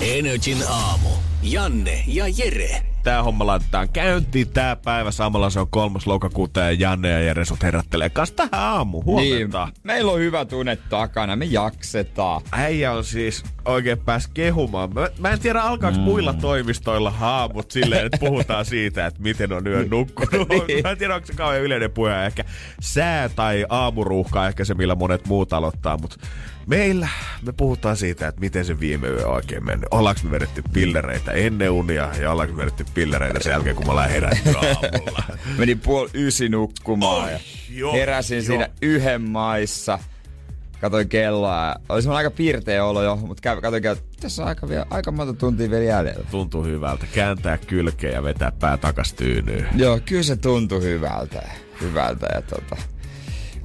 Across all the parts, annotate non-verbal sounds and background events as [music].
Energin aamu. Janne ja Jere. Tää homma laitetaan käyntiin tää päivä. Samalla se on kolmas lokakuuta ja Janne ja Jere sut herättelee kas tähän aamu. Huomenta. Niin, meillä on hyvä tunne takana, me jaksetaan. Äijä on siis oikein pääs kehumaan. Mä, mä en tiedä alkaako mm. muilla toimistoilla haamut silleen, että puhutaan [laughs] siitä, että miten on yön nukkunut. niin. Mä en tiedä, onko se kauhean yleinen puhe. Ehkä sää tai aamuruuhka ehkä se, millä monet muut aloittaa, mutta Meillä me puhutaan siitä, että miten se viime yö oikein mennyt. Ollaanko me vedetty pillereitä ennen unia ja ollaanko me vedetty pillereitä sen jälkeen, kun mä olen herätty aamulla. [laughs] Menin puol ysi nukkumaan oh, ja jo, heräsin jo. siinä yhden maissa. Katoin kelloa. Oli semmoinen aika piirteä olo jo, mutta katoin kelloa. Tässä on aika, vielä, aika monta tuntia vielä jäljellä. Tuntuu hyvältä. Kääntää kylkeä ja vetää pää takas tyynyyn. Joo, kyllä se tuntui hyvältä. Hyvältä ja tota...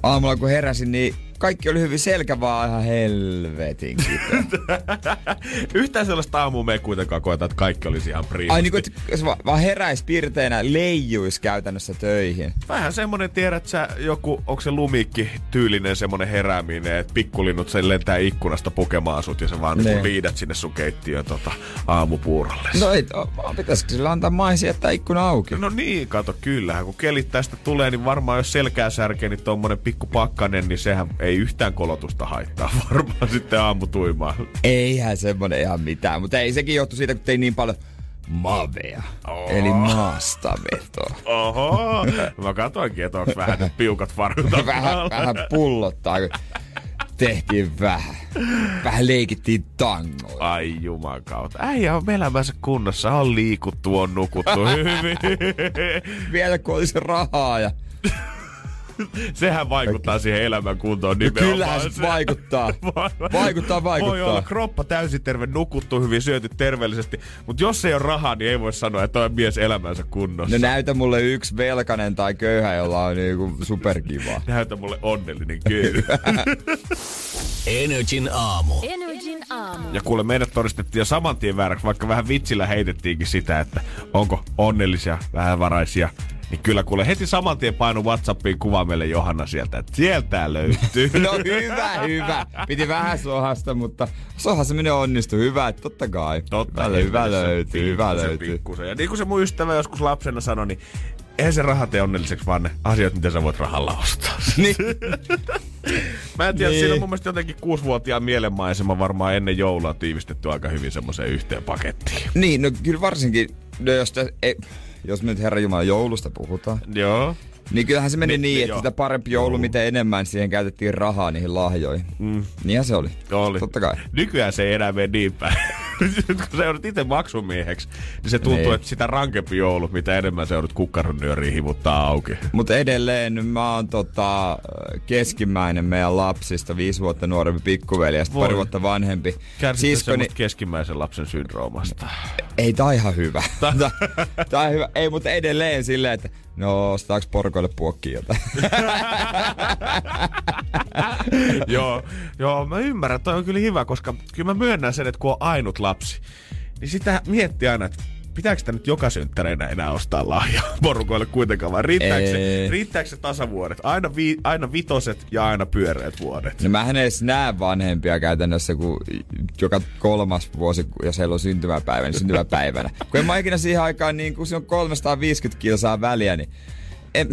Aamulla kun heräsin, niin kaikki oli hyvin selkä vaan ihan helvetin [laughs] Yhtään sellaista aamua me ei kuitenkaan koeta, että kaikki olisi ihan priimasti. Ai niin kuin, että vaan heräisi pirteinä, leijuisi käytännössä töihin. Vähän semmonen, tiedät sä, joku, onko se lumikki tyylinen semmonen herääminen, että pikkulinnut sen lentää ikkunasta pukemaan sut ja sä vaan niin. liidät sinne sun keittiön tota, aamupuurolle. No ei, pitäisikö sillä antaa maisia, että ikkuna auki? No niin, kato, kyllähän. Kun kelit tästä tulee, niin varmaan jos selkää särkee, niin tommonen pikku pakkanen, niin sehän ei yhtään kolotusta haittaa [laughs] varmaan sitten aamutuimaan. Eihän semmonen ihan mitään, mutta ei sekin johtu siitä, kun tein niin paljon mavea, oh. eli maastavetoa. Oho, mä katoinkin, että onko vähän nyt piukat varrut. [laughs] vähän, vähän pullottaa, kun tehtiin vähän. Vähän leikittiin tangoa. Ai kautta. Äijä on elämänsä kunnossa, on liikuttu, on nukuttu hyvin. [laughs] Vielä kun olisi rahaa ja [laughs] Sehän vaikuttaa siihen elämän kuntoon nimenomaan. Kyllähän se vaikuttaa. [laughs] vaikuttaa, vaikuttaa. Voi olla kroppa täysin terve, nukuttu hyvin, syöty terveellisesti. Mutta jos ei ole rahaa, niin ei voi sanoa, että on mies elämänsä kunnossa. No näytä mulle yksi velkanen tai köyhä, jolla on niinku superkiva. [laughs] näytä mulle onnellinen köyhä. Energin aamu. Energin aamu. Ja kuule, meidät todistettiin jo saman tien vääräksi, vaikka vähän vitsillä heitettiinkin sitä, että onko onnellisia, vähävaraisia niin kyllä kuule heti saman tien painu Whatsappiin kuva meille Johanna sieltä, että sieltä löytyy. [laughs] no hyvä, hyvä. Piti vähän sohasta, mutta menee onnistui. Hyvä, että totta kai. Totta, hyvä, hyvä löytyy, hyvä löytyy. Pikkusen. Ja niin kuin se mun ystävä joskus lapsena sanoi, niin eihän se raha tee onnelliseksi, vaan ne asiat, mitä sä voit rahalla ostaa. [laughs] Niin. Mä en tiedä, niin. siinä on mun mielestä jotenkin kuusivuotiaan mielenmaisema varmaan ennen joulua tiivistetty aika hyvin semmoiseen yhteen pakettiin. Niin, no kyllä varsinkin, no jos te, ei, jos me nyt Herra Jumala joulusta puhutaan. Joo. Niin kyllähän se meni niin, niin että sitä parempi joulu, mitä enemmän siihen käytettiin rahaa niihin lahjoihin. Mm. Niinhän se oli. Oli. Totta kai. Nykyään se ei enää mene niin päin. [laughs] kun sä joudut itse maksumieheksi, niin se tuntuu, niin. että sitä rankempi joulu, mitä enemmän sä joudut kukkaronyöriin hivuttaa auki. Mutta edelleen mä oon tota, keskimmäinen meidän lapsista, viisi vuotta nuorempi pikkuveli ja pari vuotta vanhempi. Siskoni... keskimmäisen lapsen syndroomasta? Ei, tää on ihan hyvä. tää on [laughs] hyvä. Ei, mutta edelleen silleen, että No, ostaaks porkoille puokki jotain? [laughs] joo, joo, mä ymmärrän, toi on kyllä hyvä, koska kyllä mä myönnän sen, että kun on ainut lapsi, niin sitä miettii aina, että pitääkö sitä nyt joka synttäreinä enää ostaa lahja [laughs] porukoille kuitenkaan, vai riittääkö se, riittääkö se tasavuodet? Aina, vi, aina vitoset ja aina pyöreät vuodet. No mä en edes näe vanhempia käytännössä, kun joka kolmas vuosi, jos heillä on syntymäpäivä, niin syntymäpäivänä. kun en mä ikinä siihen aikaan, niin kun se on 350 kilsaa väliä, niin en,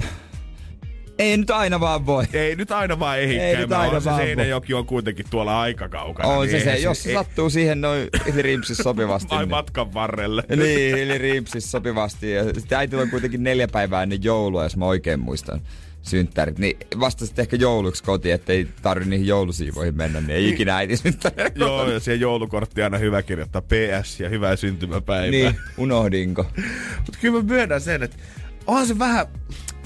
ei nyt aina vaan voi. Ei nyt aina vaan ehikään. Ei nyt aina on vaan se Seinäjoki on kuitenkin tuolla aika kaukana. On niin se se, jos se ei... sattuu siihen noin rimpsis [laughs] sopivasti. Vai niin. matkan varrelle. Niin, rimpsis sopivasti. Ja sitten äiti on kuitenkin neljä päivää ennen joulua, jos mä oikein muistan synttärit, niin vasta sitten ehkä jouluksi koti, ettei tarvi niihin joulusiivoihin mennä, niin ei ikinä äiti synttärit. [laughs] Joo, ja siihen joulukortti aina hyvä kirjoittaa PS ja hyvää syntymäpäivää. Niin, unohdinko. Mutta kyllä mä myönnän sen, että onhan se vähän,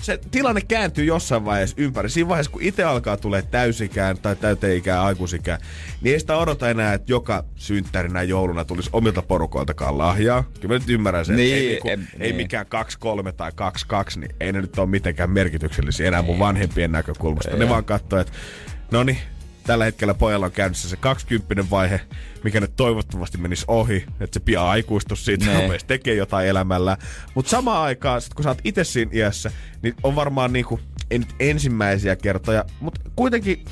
se tilanne kääntyy jossain vaiheessa ympäri. Siinä vaiheessa, kun itse alkaa tulee täysikään tai täyteikään, aikuisikään, niin ei sitä odota enää, että joka synttärinä jouluna tulisi omilta porukoiltakaan lahjaa. Kyllä mä nyt ymmärrän sen, Niin, ei, niinku, em, ei niin. mikään 2-3 tai 2-2, niin ei ne nyt ole mitenkään merkityksellisiä enää mun vanhempien näkökulmasta. Ne vaan katsoo, että no niin, tällä hetkellä pojalla on käynnissä se 20 vaihe, mikä nyt toivottavasti menisi ohi, että se pian aikuistus siitä, Nee. nopeasti tekee jotain elämällä. Mutta samaan aikaan, sit kun sä oot itse siinä iässä, niin on varmaan niinku, ei nyt ensimmäisiä kertoja, mutta kuitenkin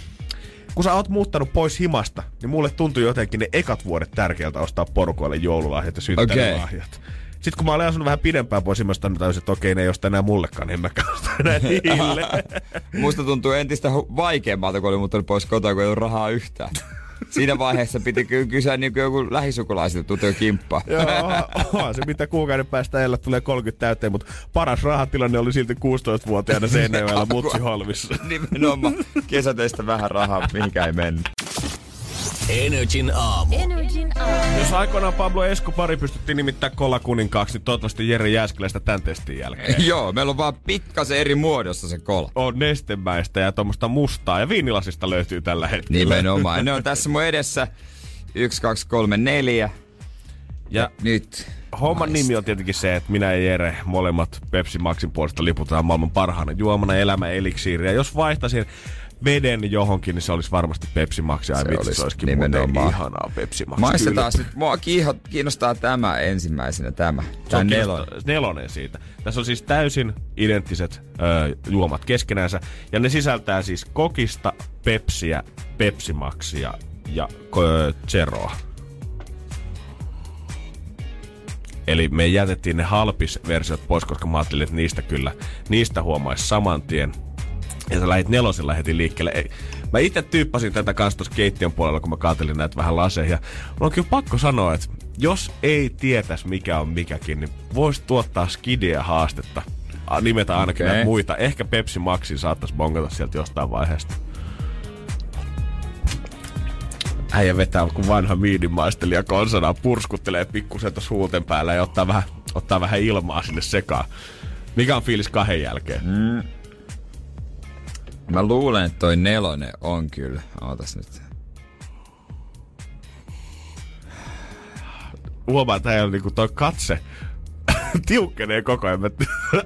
kun sä oot muuttanut pois himasta, niin mulle tuntuu jotenkin ne ekat vuodet tärkeältä ostaa porukoille joululahjat ja synttärilahjat. Sitten kun mä olen asunut vähän pidempään pois niin tajusin, että okei, ne ei osta enää mullekaan, niin en mäkään osta enää niille. [laughs] Musta tuntuu entistä vaikeammalta, kun oli muuttanut pois kotoa, kun ei ollut rahaa yhtään. [laughs] Siinä vaiheessa piti ky- kysyä niin joku lähisukulaisille tuttu kimppaa. [laughs] Joo, se mitä kuukauden päästä elää tulee 30 täyteen, mutta paras rahatilanne oli silti 16-vuotiaana Seinäjoella Mutsiholmissa. Nimenomaan kesäteistä vähän rahaa, mihinkään ei mennyt. Energin aamu. Energin aamu. Jos aikoinaan Pablo Escobari pystyttiin nimittämään kolakuninkaaksi, niin toivottavasti Jere Jääskeläistä tämän testin jälkeen. [laughs] Joo, meillä on vaan pikkasen eri muodossa se kola. On nestemäistä ja tuommoista mustaa ja viinilasista löytyy tällä hetkellä. Nimenomaan. Ne on [laughs] tässä mun edessä. Yksi, kaksi, kolme, neljä. Ja Nyt. homman nimi on tietenkin se, että minä ja Jere molemmat Pepsi Maxin puolesta liputaan maailman parhaana juomana elämä eliksiiriä. Jos vaihtaisin veden johonkin, niin se olisi varmasti Pepsi Max. Ja Se vitsi, olisi se olisikin nimenomaan. ihanaa Pepsi Max. Maistetaan nyt. Mua kiinnostaa tämä ensimmäisenä, tämä. Tämä on nelonen. nelonen siitä. Tässä on siis täysin identtiset ö, juomat keskenänsä. Ja ne sisältää siis kokista, pepsiä, pepsimaksia ja ö, zeroa. Eli me jätettiin ne halpis-versiot pois, koska mä ajattelin, että niistä kyllä, niistä huomaisi saman tien. Ja sä lähit nelosella heti liikkeelle. Ei. Mä itse tyyppasin tätä kanssa tuossa keittiön puolella, kun mä katselin näitä vähän laseja. Ja mulla on kyllä pakko sanoa, että jos ei tietäisi mikä on mikäkin, niin voisi tuottaa skidia haastetta. Nimetä ainakin näitä muita. Ehkä Pepsi Maxin saattaisi bongata sieltä jostain vaiheesta. Äijä vetää kuin vanha viinimaistelija konsanaan, purskuttelee pikkusen tuossa huulten päällä ja ottaa vähän, ottaa vähän ilmaa sinne sekaan. Mikä on fiilis kahden jälkeen? Mm. Mä luulen, että toi nelonen on kyllä. Ootas nyt. huomaa, että äijällä niinku toi katse [laughs] tiukkenee koko ajan. [laughs]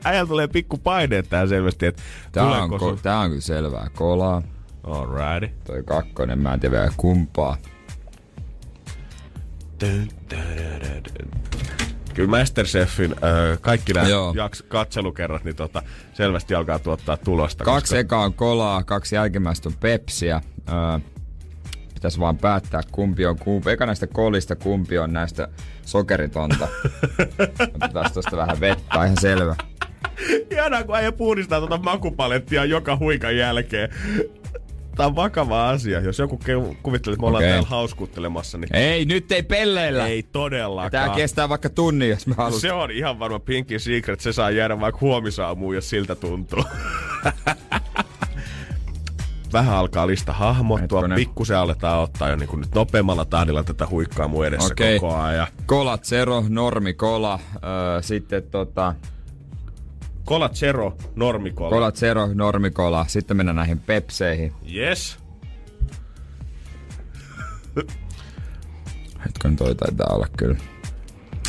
Äijällä tulee pikku paineet tähän selvästi, että Tää on, ko- tää on kyllä selvää. Kolaa. Alrighty. Toi kakkonen, mä en tiedä vielä kumpaa. Dun, dun, dun, dun. Kyllä Masterchefin äh, kaikki nämä jaks, katselukerrat niin tota, selvästi alkaa tuottaa tulosta. Kaksi koska- ekaa on kolaa, kaksi jälkimmäistä on pepsiä. Öö, pitäisi vaan päättää kumpi on kumpi. Eka näistä kolista kumpi on näistä sokeritonta. [laughs] Pitäisi tosta vähän vettä, ihan selvä. Ihanaa, kun äijä puhdistaa tuota makupalettia joka huikan jälkeen. Tää on vakava asia. Jos joku kuvittelee, että me ollaan Okei. täällä hauskuttelemassa, niin Ei, nyt ei pelleillä! ei todellakaan. Tää kestää vaikka tunnin, jos me halutaan. Se on ihan varma Pinky Secret. Se saa jäädä vaikka huomisaamuun, jos siltä tuntuu. [laughs] Vähän alkaa lista hahmottua. Hetkonen. Pikkusen aletaan ottaa jo niin kuin nyt nopeammalla tahdilla tätä huikkaa mun edessä Okei. koko ajan. Kola Zero, normi kola. Öö, sitten tota, Kola Zero, normikola. kola Zero, normi kola. Sitten mennään näihin pepseihin. Yes. Hetken toi taitaa olla kyllä.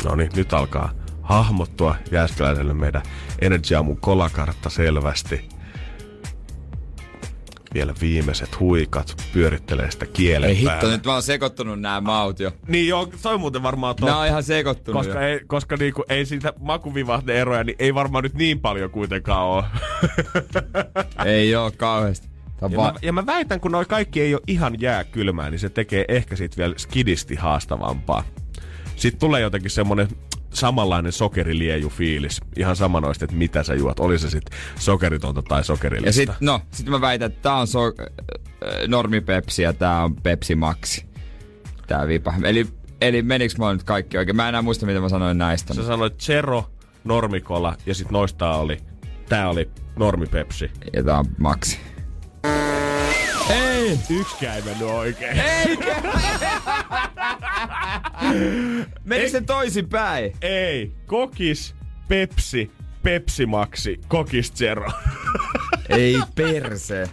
No niin, nyt alkaa hahmottua Jääskeläiselle meidän Energy Aamun kolakartta selvästi. Vielä viimeiset huikat pyörittelee sitä kielen Ei hitto, nyt mä oon sekoittanut nämä maut jo. Niin joo, toi muuten varmaan totta. Nää on ihan sekoittunut Koska, jo. ei, koska niinku, ei siitä makuvivahde eroja, niin ei varmaan nyt niin paljon kuitenkaan ole. [laughs] Ei oo kauheasti. Ja, va- mä, ja mä väitän, kun noi kaikki ei ole ihan jääkylmää, niin se tekee ehkä siitä vielä skidisti haastavampaa. Sitten tulee jotenkin semmonen samanlainen sokerilieju fiilis. Ihan sama noista, että mitä sä juot. Oli se sitten sokeritonta tai sokerillista. Ja sit, no, sit mä väitän, että tää on so, äh, normi Pepsi ja tää on Pepsi Maxi. Tää vipa. Eli, eli meniks mulla nyt kaikki oikein? Mä en enää muista, mitä mä sanoin näistä. Sä sanoit Zero, normikola ja sit noista oli, tää oli normi Pepsi. Ja tää on Maxi. Ei! Yksikään ei mennyt oikein. Eikä! Menikö se toisinpäin? Ei. Kokis, Pepsi, Pepsi Maxi Kokis Zero. Ei perse.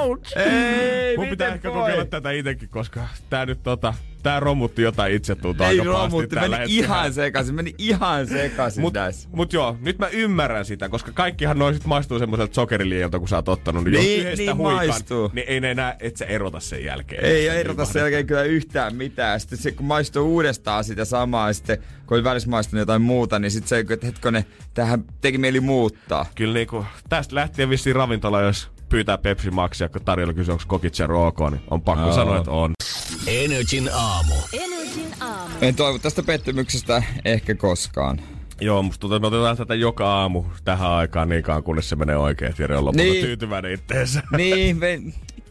Ouch! Ei, Mun pitää ehkä voi? kokeilla tätä itekin, koska tää nyt tota, tää romutti jotain itsetuntoa aika romutti, meni hetkellä. ihan sekaisin, meni ihan sekaisin Mut, tässä. mut joo, nyt mä ymmärrän sitä, koska kaikkihan noin sit maistuu semmoiselta sokeriliialta, kun sä oot ottanut. Niin, Niin, jos yhdestä niin huikan, maistuu. niin ei ne enää, et sä erota sen jälkeen. Ei Se erota sen jälkeen kyllä yhtään mitään. Sitten se, kun maistuu uudestaan sitä samaa, ja sitten kun oli välissä maistunut jotain muuta, niin sitten se, että hetkonen, tähän teki mieli muuttaa. Kyllä niinku, tästä lähtien vissiin ravintola, jos pyytää Pepsi Maxia, kun tarjolla kysyy, onko kokitsero ok, niin on pakko Joo. sanoa, että on. Energin aamu. Energin aamu. En toivo tästä pettymyksestä ehkä koskaan. Joo, musta tuntuu, että me otetaan tätä joka aamu tähän aikaan niin kauan, kunnes se menee oikein, että Jere on lopulta Niin. tyytyväinen itteensä. [laughs] niin, [laughs] me,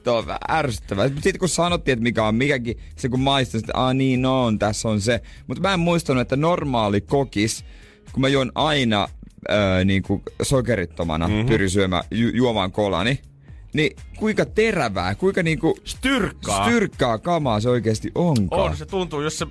tuo on vähän ärsyttävää. Sitten kun sanottiin, että mikä on mikäkin, se kun maistin, että ah niin no on, tässä on se. Mutta mä en muistanut, että normaali kokis, kun mä juon aina öö, niin kuin sokerittomana, mm-hmm. pyrin syömään, ju- juomaan kolani, niin kuinka terävää, kuinka niinku Styrkkaa. styrkkaa kamaa se oikeasti onkaan. On, se tuntuu, jos sä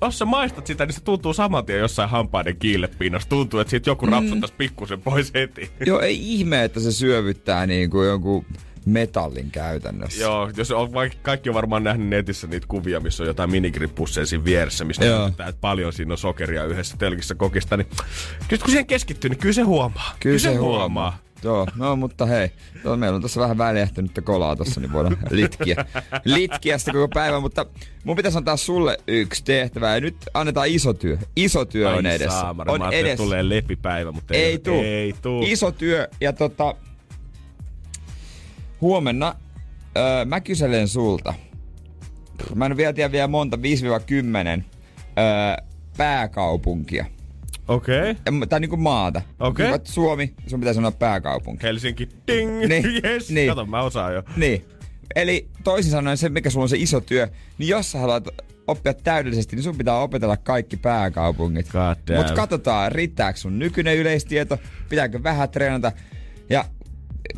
jos sä maistat sitä, niin se tuntuu saman tien jossain hampaiden kiillepinnassa. Tuntuu, että siitä joku rapsuttaisi pikkusen pois heti. [laughs] Joo, ei ihme, että se syövyttää niinku jonkun metallin käytännössä. Joo, jos on, kaikki on varmaan nähnyt netissä niitä kuvia, missä on jotain minigrippusseja siinä vieressä, mistä Joo. näyttää, että paljon siinä on sokeria yhdessä telkissä kokista, niin kyllä kun siihen keskittyy, niin kyllä se huomaa. Kyllä se huomaa. Joo, no mutta hei, tuo, meillä on tässä vähän väljähtynyttä kolaa tossa, niin voidaan litkiä, litkiä sitä koko päivän, mutta mun pitäisi antaa sulle yksi tehtävä ja nyt annetaan iso työ. Iso työ on Ai edessä. saamari, on mä edessä. tulee lepipäivä, mutta ei, Ei tuu. Ei tuu. Iso työ ja tota, huomenna öö, mä kyselen sulta. Mä en vielä tiedä vielä monta, 5-10 öö, pääkaupunkia. Okei. Okay. Tai niinku maata. Okei. Vaikka Suomi, sun pitää sanoa pääkaupunki. Helsinki, ding, Niin, [laughs] yes. niin. Kato, mä osaan jo. Niin. Eli toisin sanoen se, mikä sulla on se iso työ, niin jos sä haluat oppia täydellisesti, niin sun pitää opetella kaikki pääkaupungit. Mutta katsotaan, riittääkö sun nykyinen yleistieto, pitääkö vähän treenata. Ja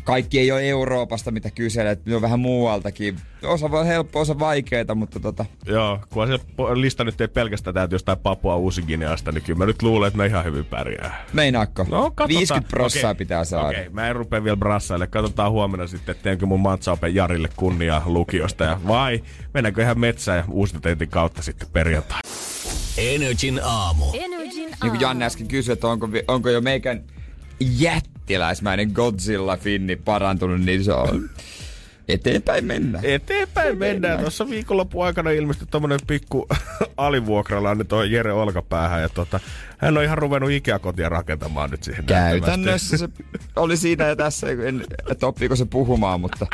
kaikki ei ole Euroopasta, mitä kyselet, ne on vähän muualtakin. Osa voi olla helppoa, osa vaikeita, mutta tota, Joo, kun se lista nyt ei pelkästään täältä jostain Papua Uusi-Gineasta, niin kyllä mä nyt luulen, että mä ihan hyvin pärjää. meinaakko? No, katsotaan. 50 prossaa Okei. pitää saada. Okei, mä en rupea vielä brassaille. Katsotaan huomenna sitten, että teenkö mun matsaopen Jarille kunnia lukiosta. Ja vai mennäänkö ihan metsään ja uusintateitin kautta sitten perjantai. Energin aamu. Energin Niin kuin aamu. Janne äsken kysyi, että onko, onko jo meikän jättiläismäinen Godzilla-finni parantunut, niin se on eteenpäin mennä. Eteenpäin mennään. Tuossa viikonlopun aikana ilmestyi tommonen pikku [laughs] alivuokralainen toi Jere Olkapäähän. Ja tota, hän on ihan ruvennut Ikea-kotia rakentamaan nyt siihen. Käytännössä se oli siinä ja tässä, en, että oppiiko se puhumaan, mutta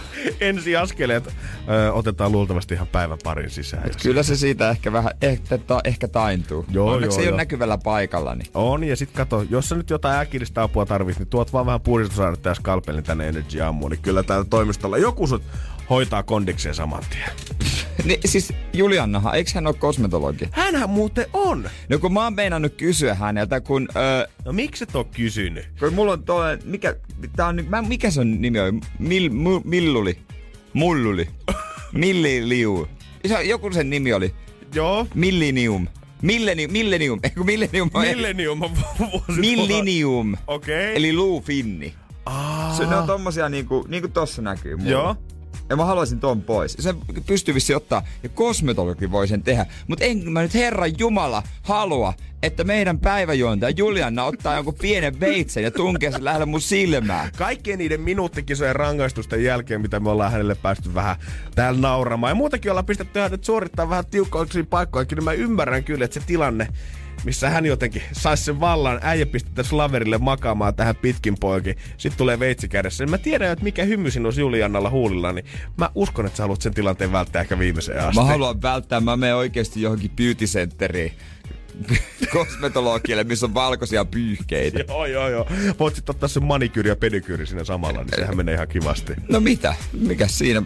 [laughs] Ensi askeleet ö, otetaan luultavasti ihan päivän parin sisään. Ja kyllä se siitä ehkä vähän, ehkä, ta, ehkä taintuu. Joo, Onneksi joo, ei joo. ole näkyvällä paikalla, niin On, ja sit kato, jos sä nyt jotain äkillistä apua tarvitset, niin tuot vaan vähän puhdistusainetta ja skalpelin tänne Energy Aamuun, niin kyllä täällä toimistolla joku sut hoitaa kondikseen saman tien. [laughs] niin, siis Juliannahan, eikö hän ole kosmetologi? Hänhän muuten on. No kun mä oon meinannut kysyä häneltä, kun, öö, No miksi et oo kysynyt? kun mulla on toinen, mikä, tää on, nyt- mä, mikä se on nimi on? Mil, mu, milluli? Mulluli? [laughs] Milliliu? Se Joku sen nimi oli. Joo. Millenium. Millenium, millenium. Eikö millenium on Millennium on vuosi. Millenium. Okei. Eli luufinni. Aa. Se, ne on tommosia niinku, niinku tossa näkyy mulla. Joo. Ja mä haluaisin ton pois. Se pystyy vissi ottaa, ja kosmetologi voi sen tehdä. Mutta en mä nyt Herran Jumala halua, että meidän päiväjuontaja Julianna ottaa jonkun pienen veitsen ja tunkee sen lähelle mun silmää. Kaikkien niiden minuuttikisojen rangaistusten jälkeen, mitä me ollaan hänelle päästy vähän täällä nauramaan. Ja muutenkin ollaan pistetty hänet suorittaa vähän tiukkoiksi paikkoihin, niin mä ymmärrän kyllä, että se tilanne, missä hän jotenkin saisi sen vallan, äijä pistettäisiin laverille makaamaan tähän pitkin poikin, sitten tulee veitsi kädessä. Niin mä tiedän, että mikä hymy sinun olisi Juliannalla huulilla, niin mä uskon, että sä haluat sen tilanteen välttää ehkä viimeiseen asti. Mä haluan välttää, mä menen oikeasti johonkin beauty centeriin [laughs] kosmetologille, missä on valkoisia pyyhkeitä. [laughs] Joo, joo, joo. Voit sitten ottaa sen manikyyri ja pedikyyri siinä samalla, niin sehän menee ihan kivasti. No mitä? Mikä siinä?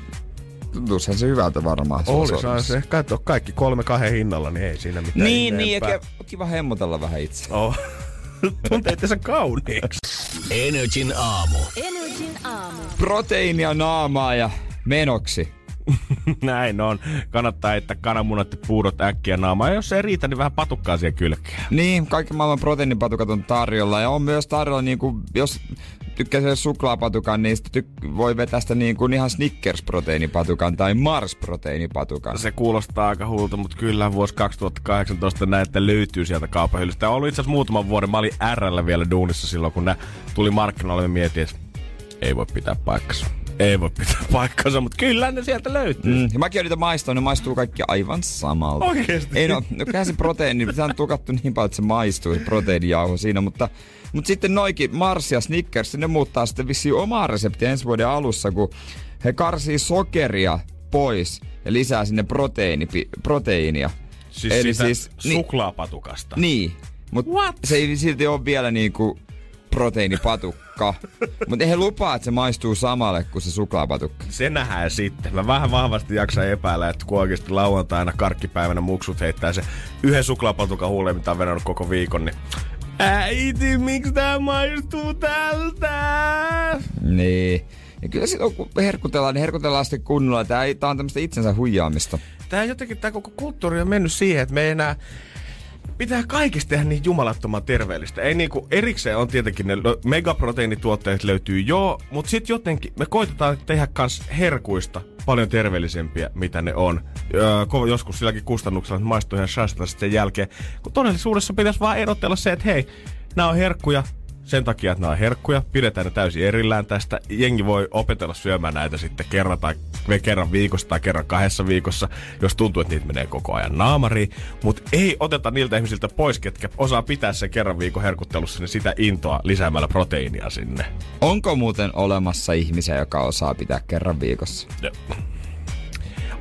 Tuntuisihan se hyvältä varmaan. Oli, saa sormessa. se. Katso, kaikki kolme kahden hinnalla, niin ei siinä mitään Niin, niin, ja kiva hemmotella vähän itse. Oh. [laughs] Tuntee sen kauniiksi. Energin aamu. Energin aamu. Proteiinia naamaa ja menoksi. [laughs] Näin on. Kannattaa heittää kananmunat ja puurot äkkiä naamaan. Ja jos se ei riitä, niin vähän patukkaa siihen kylkeen. Niin, kaikki maailman proteiinipatukat on tarjolla. Ja on myös tarjolla, niin kuin, jos tykkää se suklaapatukan, niin tyk- voi vetää sitä niin kuin ihan Snickers-proteiinipatukan tai Mars-proteiinipatukan. Se kuulostaa aika huulta, mutta kyllä vuosi 2018 näette löytyy sieltä kaupahyllystä. On ollut itse asiassa muutaman vuoden. Mä olin RL vielä duunissa silloin, kun nämä tuli markkinoille ja mietin, että ei voi pitää paikkansa. Ei voi pitää paikkansa, mutta kyllä ne sieltä löytyy. Mm, ja mäkin olen niitä ne maistuu kaikki aivan samalta. Oikeesti? Ei no, no se proteiini, se on tukattu niin paljon, että se maistuu, se proteiinijauho siinä, mutta mutta sitten noikin Mars ja Snickers, ne muuttaa sitten vissiin omaa reseptiä ensi vuoden alussa, kun he karsii sokeria pois ja lisää sinne proteiini, proteiinia. Siis Eli siis, suklaapatukasta? Niin, mutta se ei silti ole vielä niinku proteiinipatukka. Mutta he lupaa, että se maistuu samalle kuin se suklaapatukka. Se nähdään sitten. Mä vähän vahvasti jaksan epäillä, että kun oikeasti lauantaina karkkipäivänä muksut heittää se yhden suklaapatukan huuleen, mitä on verrannut koko viikon, niin Äiti, miksi tää maistuu tältä? Niin. Ja kyllä silloin kun herkutellaan, niin herkutellaan sitten kunnolla. Tää, tää on tämmöistä itsensä huijaamista. Tää jotenkin, tää koko kulttuuri on mennyt siihen, että me ei enää pitää kaikista tehdä niin jumalattoman terveellistä. Ei niinku, erikseen on tietenkin ne megaproteiinituotteet löytyy joo, mutta sitten jotenkin me koitetaan tehdä kans herkuista paljon terveellisempiä, mitä ne on. Öö, joskus silläkin kustannuksella, että maistuu ihan sen jälkeen. Kun todellisuudessa pitäisi vaan erotella se, että hei, nämä on herkkuja, sen takia, että nämä on herkkuja, pidetään ne täysin erillään tästä. Jengi voi opetella syömään näitä sitten kerran tai kerran viikossa tai kerran kahdessa viikossa, jos tuntuu, että niitä menee koko ajan naamariin. Mutta ei oteta niiltä ihmisiltä pois, ketkä osaa pitää sen kerran viikon herkuttelussa, niin sitä intoa lisäämällä proteiinia sinne. Onko muuten olemassa ihmisiä, joka osaa pitää kerran viikossa? No.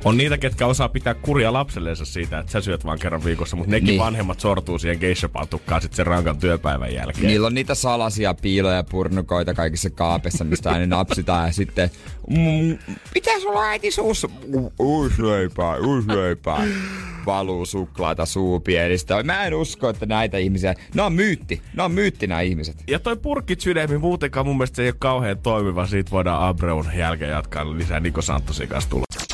On niitä, ketkä osaa pitää kuria lapselleensa siitä, että sä syöt vaan kerran viikossa, mutta nekin niin. vanhemmat sortuu siihen geishapatukkaan sitten sen rankan työpäivän jälkeen. Niillä on niitä salaisia piiloja ja purnukoita kaikissa kaapissa, mistä aina napsitaan ja sitten mm, mitä sulla äiti suussa? Uusi leipää, uusi leipää. Valuu suklaata suupielistä. Mä en usko, että näitä ihmisiä, ne on myytti. Ne on myytti nämä ihmiset. Ja toi purkit sydämi muutenkaan mun mielestä se ei ole kauhean toimiva. Siitä voidaan Abreun jälkeen jatkaa lisää Niko Santosin kanssa tulla.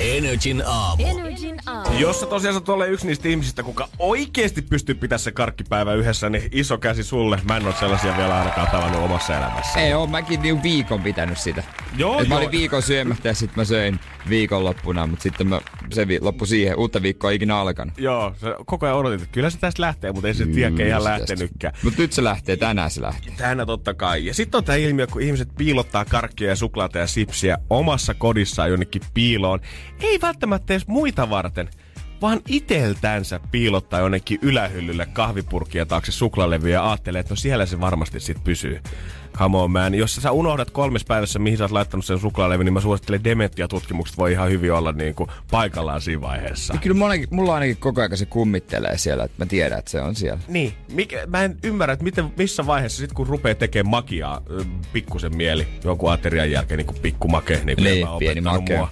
Energin aamu. Energin aamu. Jos sä tosiaan sä ole yksi niistä ihmisistä, kuka oikeasti pystyy pitämään se karkkipäivä yhdessä, niin iso käsi sulle. Mä en ole sellaisia vielä ainakaan tavannut omassa elämässä. Ei oo, mäkin niin viikon pitänyt sitä. Joo, joo. Mä olin viikon syömättä ja sitten mä söin viikonloppuna, mutta sitten mä, se vi, loppu siihen. Uutta viikkoa ei ikinä alkanut. Joo, se koko ajan odotit, että kyllä se tästä lähtee, mutta ei se tiedäkään ihan lähtenytkään. Mutta nyt se lähtee, tänään se lähtee. Tänään totta kai. Ja sitten on tämä ilmiö, kun ihmiset piilottaa karkkia ja suklaata ja sipsiä omassa kodissaan jonnekin piiloon. Ei välttämättä edes muita varten, vaan iteltänsä piilottaa jonnekin ylähyllylle kahvipurkia taakse suklaalevyä ja ajattelee, että no siellä se varmasti sit pysyy. Come on man. Jos sä unohdat kolmes päivässä, mihin sä oot laittanut sen suklaalevy, niin mä suosittelen dementia-tutkimukset voi ihan hyvin olla niin kuin paikallaan siinä vaiheessa. Ja kyllä mulla, mulla ainakin koko ajan se kummittelee siellä, että mä tiedän, että se on siellä. Niin. Mikä, mä en ymmärrä, että miten, missä vaiheessa sit kun rupeaa tekemään makiaa pikkusen mieli jonkun aterian jälkeen, niin kuin pikkumake, niin kuin niin, pieni make. Mua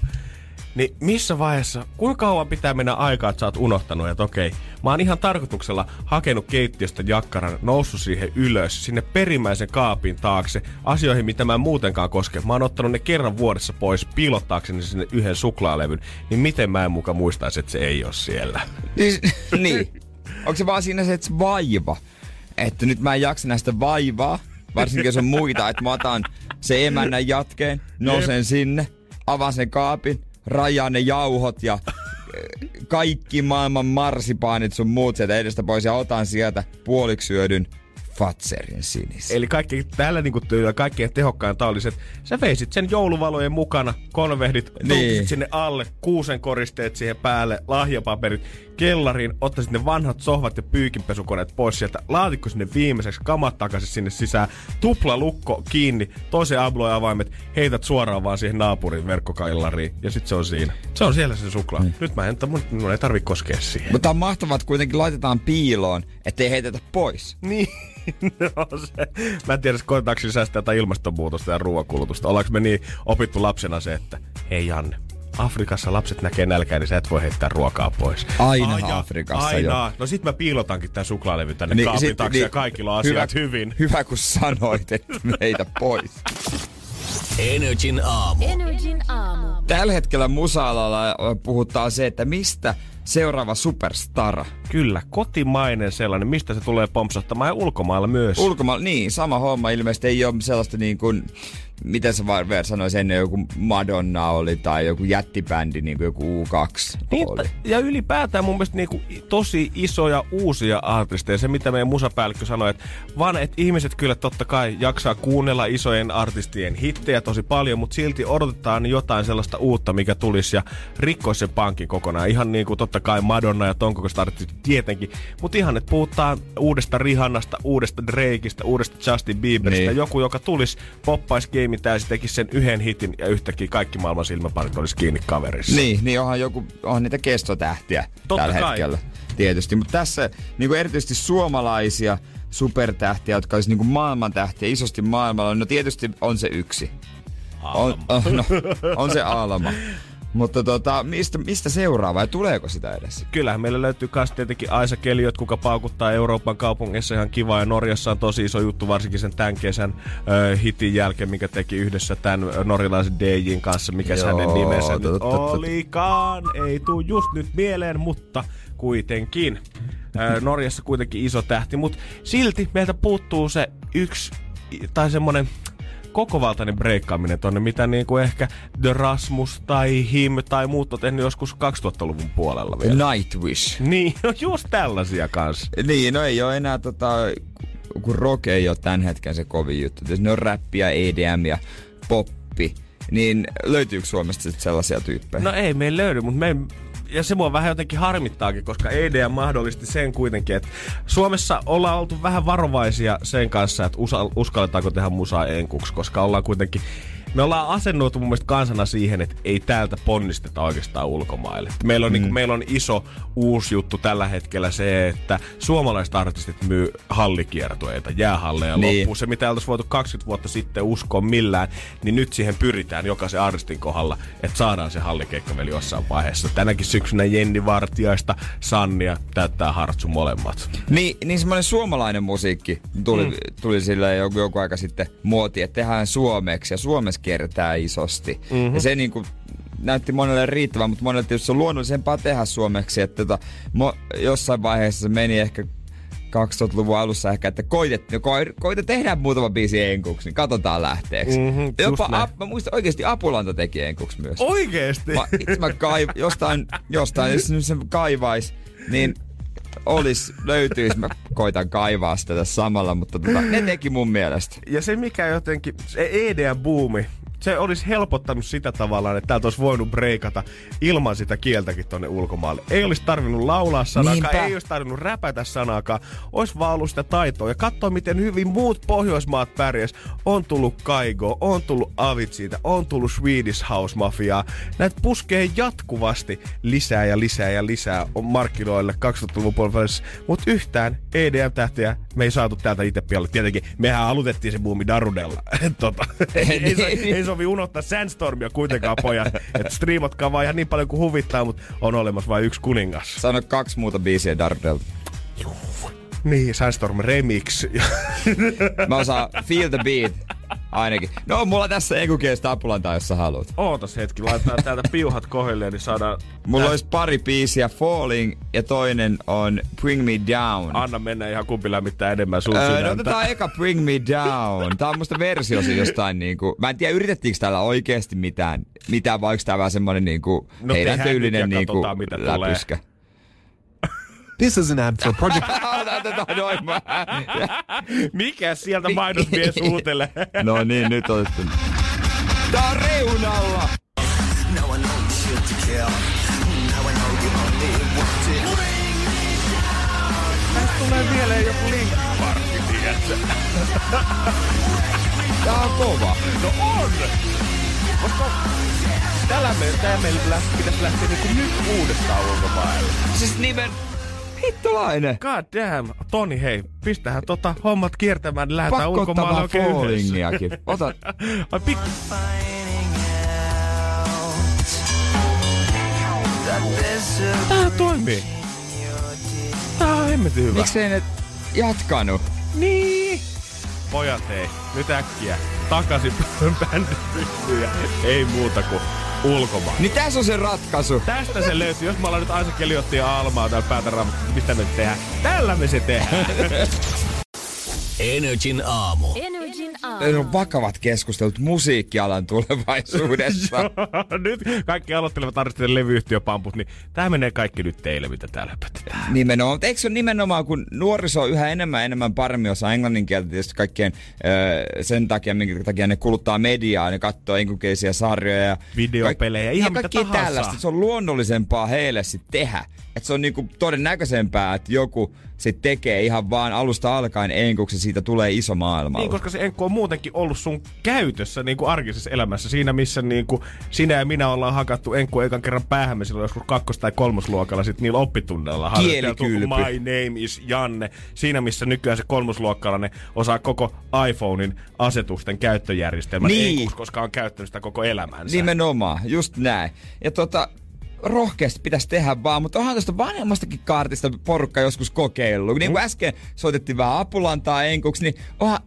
niin missä vaiheessa, kuinka kauan pitää mennä aikaa, että sä oot unohtanut, että okei, mä oon ihan tarkoituksella hakenut keittiöstä jakkaran, noussut siihen ylös, sinne perimmäisen kaapin taakse, asioihin, mitä mä en muutenkaan koske. Mä oon ottanut ne kerran vuodessa pois, piilottaakseni sinne yhden suklaalevyn, niin miten mä en muka muistaisi, että se ei ole siellä? Niin, [laughs] niin. Onko se vaan siinä se, että se vaiva? Että nyt mä en jaksa näistä vaivaa, varsinkin jos on muita, että mä otan se emännän jatkeen, nousen sinne, avaan sen kaapin, rajaa ne jauhot ja eh, kaikki maailman marsipaanit sun muut sieltä edestä pois ja otan sieltä puoliksi syödyn Fatserin sinis. Eli kaikki, tällä niinku tyylillä kaikkein tehokkainta olisi, että sä veisit sen jouluvalojen mukana, konvehdit, niin. sinne alle, kuusen koristeet siihen päälle, lahjapaperit, kellariin, ottaisit ne vanhat sohvat ja pyykinpesukoneet pois sieltä, laatikko sinne viimeiseksi, kamat takaisin sinne sisään, tupla lukko kiinni, toisen abloja avaimet, heität suoraan vaan siihen naapurin verkkokallariin ja sitten se on siinä. Se on siellä se suklaa. Hmm. Nyt mä en, mun, mun ei tarvi koskea siihen. Mutta on mahtavaa, että kuitenkin laitetaan piiloon, ettei heitetä pois. Niin. [laughs] [laughs] no se. Mä en tiedä, koetaanko säästää tätä ilmastonmuutosta ja ruoankulutusta. Ollaanko me niin opittu lapsena se, että hei Janne, Afrikassa lapset näkee nälkää, niin sä et voi heittää ruokaa pois. Aina Aina Afrikassa aina. jo. No sit mä piilotankin tän suklaalevy tänne niin, kaapin taakse niin, ja kaikilla on asiat hyvä, hyvin. Hyvä kun sanoit, että meitä pois. Energin aamu. Energin aamu. Tällä hetkellä musa puhutaan se, että mistä seuraava superstara. Kyllä, kotimainen sellainen. Mistä se tulee pompsattamaan ja ulkomailla myös. Ulkomailla, niin, sama homma. Ilmeisesti ei ole sellaista niin kuin miten sä vaan sanoisi ennen joku Madonna oli tai joku jättibändi, niin kuin joku U2 niin, oli. Ja ylipäätään mun mielestä niin kuin tosi isoja uusia artisteja. Se mitä meidän musapäällikkö sanoi, että vaan että ihmiset kyllä totta kai jaksaa kuunnella isojen artistien hittejä tosi paljon, mutta silti odotetaan jotain sellaista uutta, mikä tulisi ja rikkoisi sen pankin kokonaan. Ihan niin kuin totta kai Madonna ja ton koko tietenkin. Mutta ihan, että puhutaan uudesta Rihannasta, uudesta Drakeista, uudesta Justin Bieberistä. Niin. Joku, joka tulisi poppaisi game se teki sen yhden hitin ja yhtäkkiä kaikki maailman silmäparit olisi kiinni kaverissa. Niin, niin onhan, joku, onhan niitä kestotähtiä Totta tällä kai. hetkellä. Tietysti, mutta tässä niin kuin erityisesti suomalaisia supertähtiä, jotka olisi niin kuin maailmantähtiä isosti maailmalla, no tietysti on se yksi. On, on, no, on se Alma. [laughs] Mutta tota, mistä, mistä seuraava ja tuleeko sitä edes? Kyllähän meillä löytyy myös tietenkin Aisa Keliot, kuka paukuttaa Euroopan kaupungeissa ihan kiva ja Norjassa on tosi iso juttu, varsinkin sen tämän kesän äh, hitin jälkeen, mikä teki yhdessä tämän norjalaisen DJin kanssa, mikä Joo, hänen nimensä nyt olikaan. Ei tuu just nyt mieleen, mutta kuitenkin. Norjassa kuitenkin iso tähti, mutta silti meiltä puuttuu se yksi tai semmonen kokovaltainen breikkaaminen tonne, mitä niin kuin ehkä The Rasmus tai Him tai muut on tehnyt joskus 2000-luvun puolella vielä. Nightwish. Niin, [laughs] no just tällaisia kanssa. Niin, no ei ole enää tota, kun rock ei ole tämän hetken se kovin juttu. Ne on räppiä, EDM ja poppi, niin löytyykö Suomesta sitten sellaisia tyyppejä? No ei meillä löydy, mutta me ja se mua vähän jotenkin harmittaakin, koska EDM mahdollisti sen kuitenkin, että Suomessa ollaan oltu vähän varovaisia sen kanssa, että uskalletaanko tehdä musaa enkuksi, koska ollaan kuitenkin me ollaan asennoitu mun mielestä kansana siihen, että ei täältä ponnisteta oikeastaan ulkomaille. Meillä on, niinku, mm. niin kuin, meillä on iso uusi juttu tällä hetkellä se, että suomalaiset artistit myy hallikiertueita, jäähalleja niin. loppuun. Se, mitä ei voitu 20 vuotta sitten uskoa millään, niin nyt siihen pyritään jokaisen artistin kohdalla, että saadaan se hallikeikkaveli jossain vaiheessa. Tänäkin syksynä Jenni Vartiaista, Sannia täyttää hartsu molemmat. Niin, niin semmoinen suomalainen musiikki tuli, mm. tuli sille joku, joku aika sitten muoti, että tehdään suomeksi ja Suomessa kertaa isosti. Mm-hmm. Ja se niin kuin, näytti monelle riittävän, mutta monelle tietysti on luonnollisempaa tehdä suomeksi. Että tota, mo, jossain vaiheessa se meni ehkä 2000-luvun alussa ehkä, että koitet, ko, koita tehdä muutama biisi enkuksi, niin katsotaan lähteeksi. Mm-hmm, Jopa ap, mä muistan oikeasti Apulanta teki enkuksi myös. Oikeesti? Mä, itse mä kaiv, jostain, jostain, jos se kaivais, niin olis, löytyisi, mä koitan kaivaa sitä tässä samalla, mutta tota, ne teki mun mielestä. Ja se mikä jotenkin, se EDM-buumi, se olisi helpottanut sitä tavallaan, että täältä olisi voinut breikata ilman sitä kieltäkin tonne ulkomaalle. Ei olisi tarvinnut laulaa sanaakaan, ei olisi tarvinnut räpätä sanaakaan. Olisi vaan ollut sitä taitoa. Ja katsoa, miten hyvin muut Pohjoismaat pärjäs. On tullut Kaigo, on tullut Avicita, on tullut Swedish House Mafia. Näitä puskee jatkuvasti lisää ja lisää ja lisää on markkinoille 2000-luvun puolella. Mutta yhtään EDM-tähtiä me ei saatu täältä itse pialle. Tietenkin mehän alutettiin se buumi Darudella. [laughs] tota, ei, ei, ei, ei sovi unohtaa Sandstormia kuitenkaan, pojat. Että striimatkaa vaan ihan niin paljon kuin huvittaa, mutta on olemassa vain yksi kuningas. Sano kaksi muuta biisiä Dardelta. Niin, Sandstorm Remix. Mä osaan Feel the Beat. Ainakin. No, mulla tässä ekukielistä apulantaa, jos sä haluat. Ootas hetki, laitetaan täältä piuhat kohdilleen, niin saadaan... Mulla täs... olisi pari biisiä, Falling ja toinen on Bring Me Down. Anna mennä ihan kumpi lämmittää enemmän sun öö, no otetaan eka Bring Me Down. Tää on musta versiosi jostain niinku... Mä en tiedä, yritettiinkö täällä oikeasti mitään, mitään vaikka tää vähän semmonen niinku... No, heidän tyylinen niinku läpyskä. Tulee. This is an ad for Project... [laughs] Mikä sieltä mainosmies [laughs] huutelee? no niin, nyt otettu. Tää on reunalla! Tästä tulee mieleen joku linkparkki, tiedätkö? Tää on kova. No on! Koska tällä meillä, meillä pitäisi lähteä niinku nyt uudestaan ulkomaille. Siis nimen Hittolainen. God damn. Toni, hei, pistähän tota hommat kiertämään, lähdetään Pakko ulkomaille oikein fallingiakin. [laughs] Ota. Ai pik... Tää toimii. Tää on hemmetin hyvä. Miksei ne jatkanut? Niin. Pojat hei, nyt äkkiä. takaisin [laughs] ja ei muuta kuin ulkomaan. Niin tässä on se ratkaisu. Tästä se löytyy. Jos mä ollaan nyt Aisa Keliotti ja Almaa täällä päätä mistä me nyt tehdään? Tällä me se tehdään. [laughs] Energin aamu. Energin aamu. Ne on vakavat keskustelut musiikkialan tulevaisuudessa. [laughs] nyt kaikki aloittelevat artistien levyyhtiöpamput, niin tää menee kaikki nyt teille, mitä täällä höpötetään. Nimenomaan. Mutta eikö se ole nimenomaan, kun nuoriso yhä enemmän enemmän paremmin osaa englannin kieltä tietysti kaikkien öö, sen takia, minkä takia ne kuluttaa mediaa, ne katsoo englanninkielisiä sarjoja ja Videopelejä, ihan mitä tahansa. tällaista. Se on luonnollisempaa heille sitten tehdä. Että se on niinku todennäköisempää, että joku sit tekee ihan vaan alusta alkaen enkuksi, siitä tulee iso maailma. Niin, koska se enkku on muutenkin ollut sun käytössä niin kuin arkisessa elämässä. Siinä, missä niin kuin sinä ja minä ollaan hakattu enkku ekan kerran päähämme silloin joskus kakkos- tai kolmosluokalla sit niillä oppitunneilla. Kielikylpy. My name is Janne. Siinä, missä nykyään se kolmosluokkalainen osaa koko iPhonein asetusten käyttöjärjestelmän Niin. enkuksi, koska on käyttänyt sitä koko elämänsä. Nimenomaan, just näin. Ja tota, rohkeasti pitäisi tehdä vaan, mutta onhan tästä vanhemmastakin kaartista porukka joskus kokeillut. Niin kuin äsken soitettiin vähän apulantaa enkuksi, niin onhan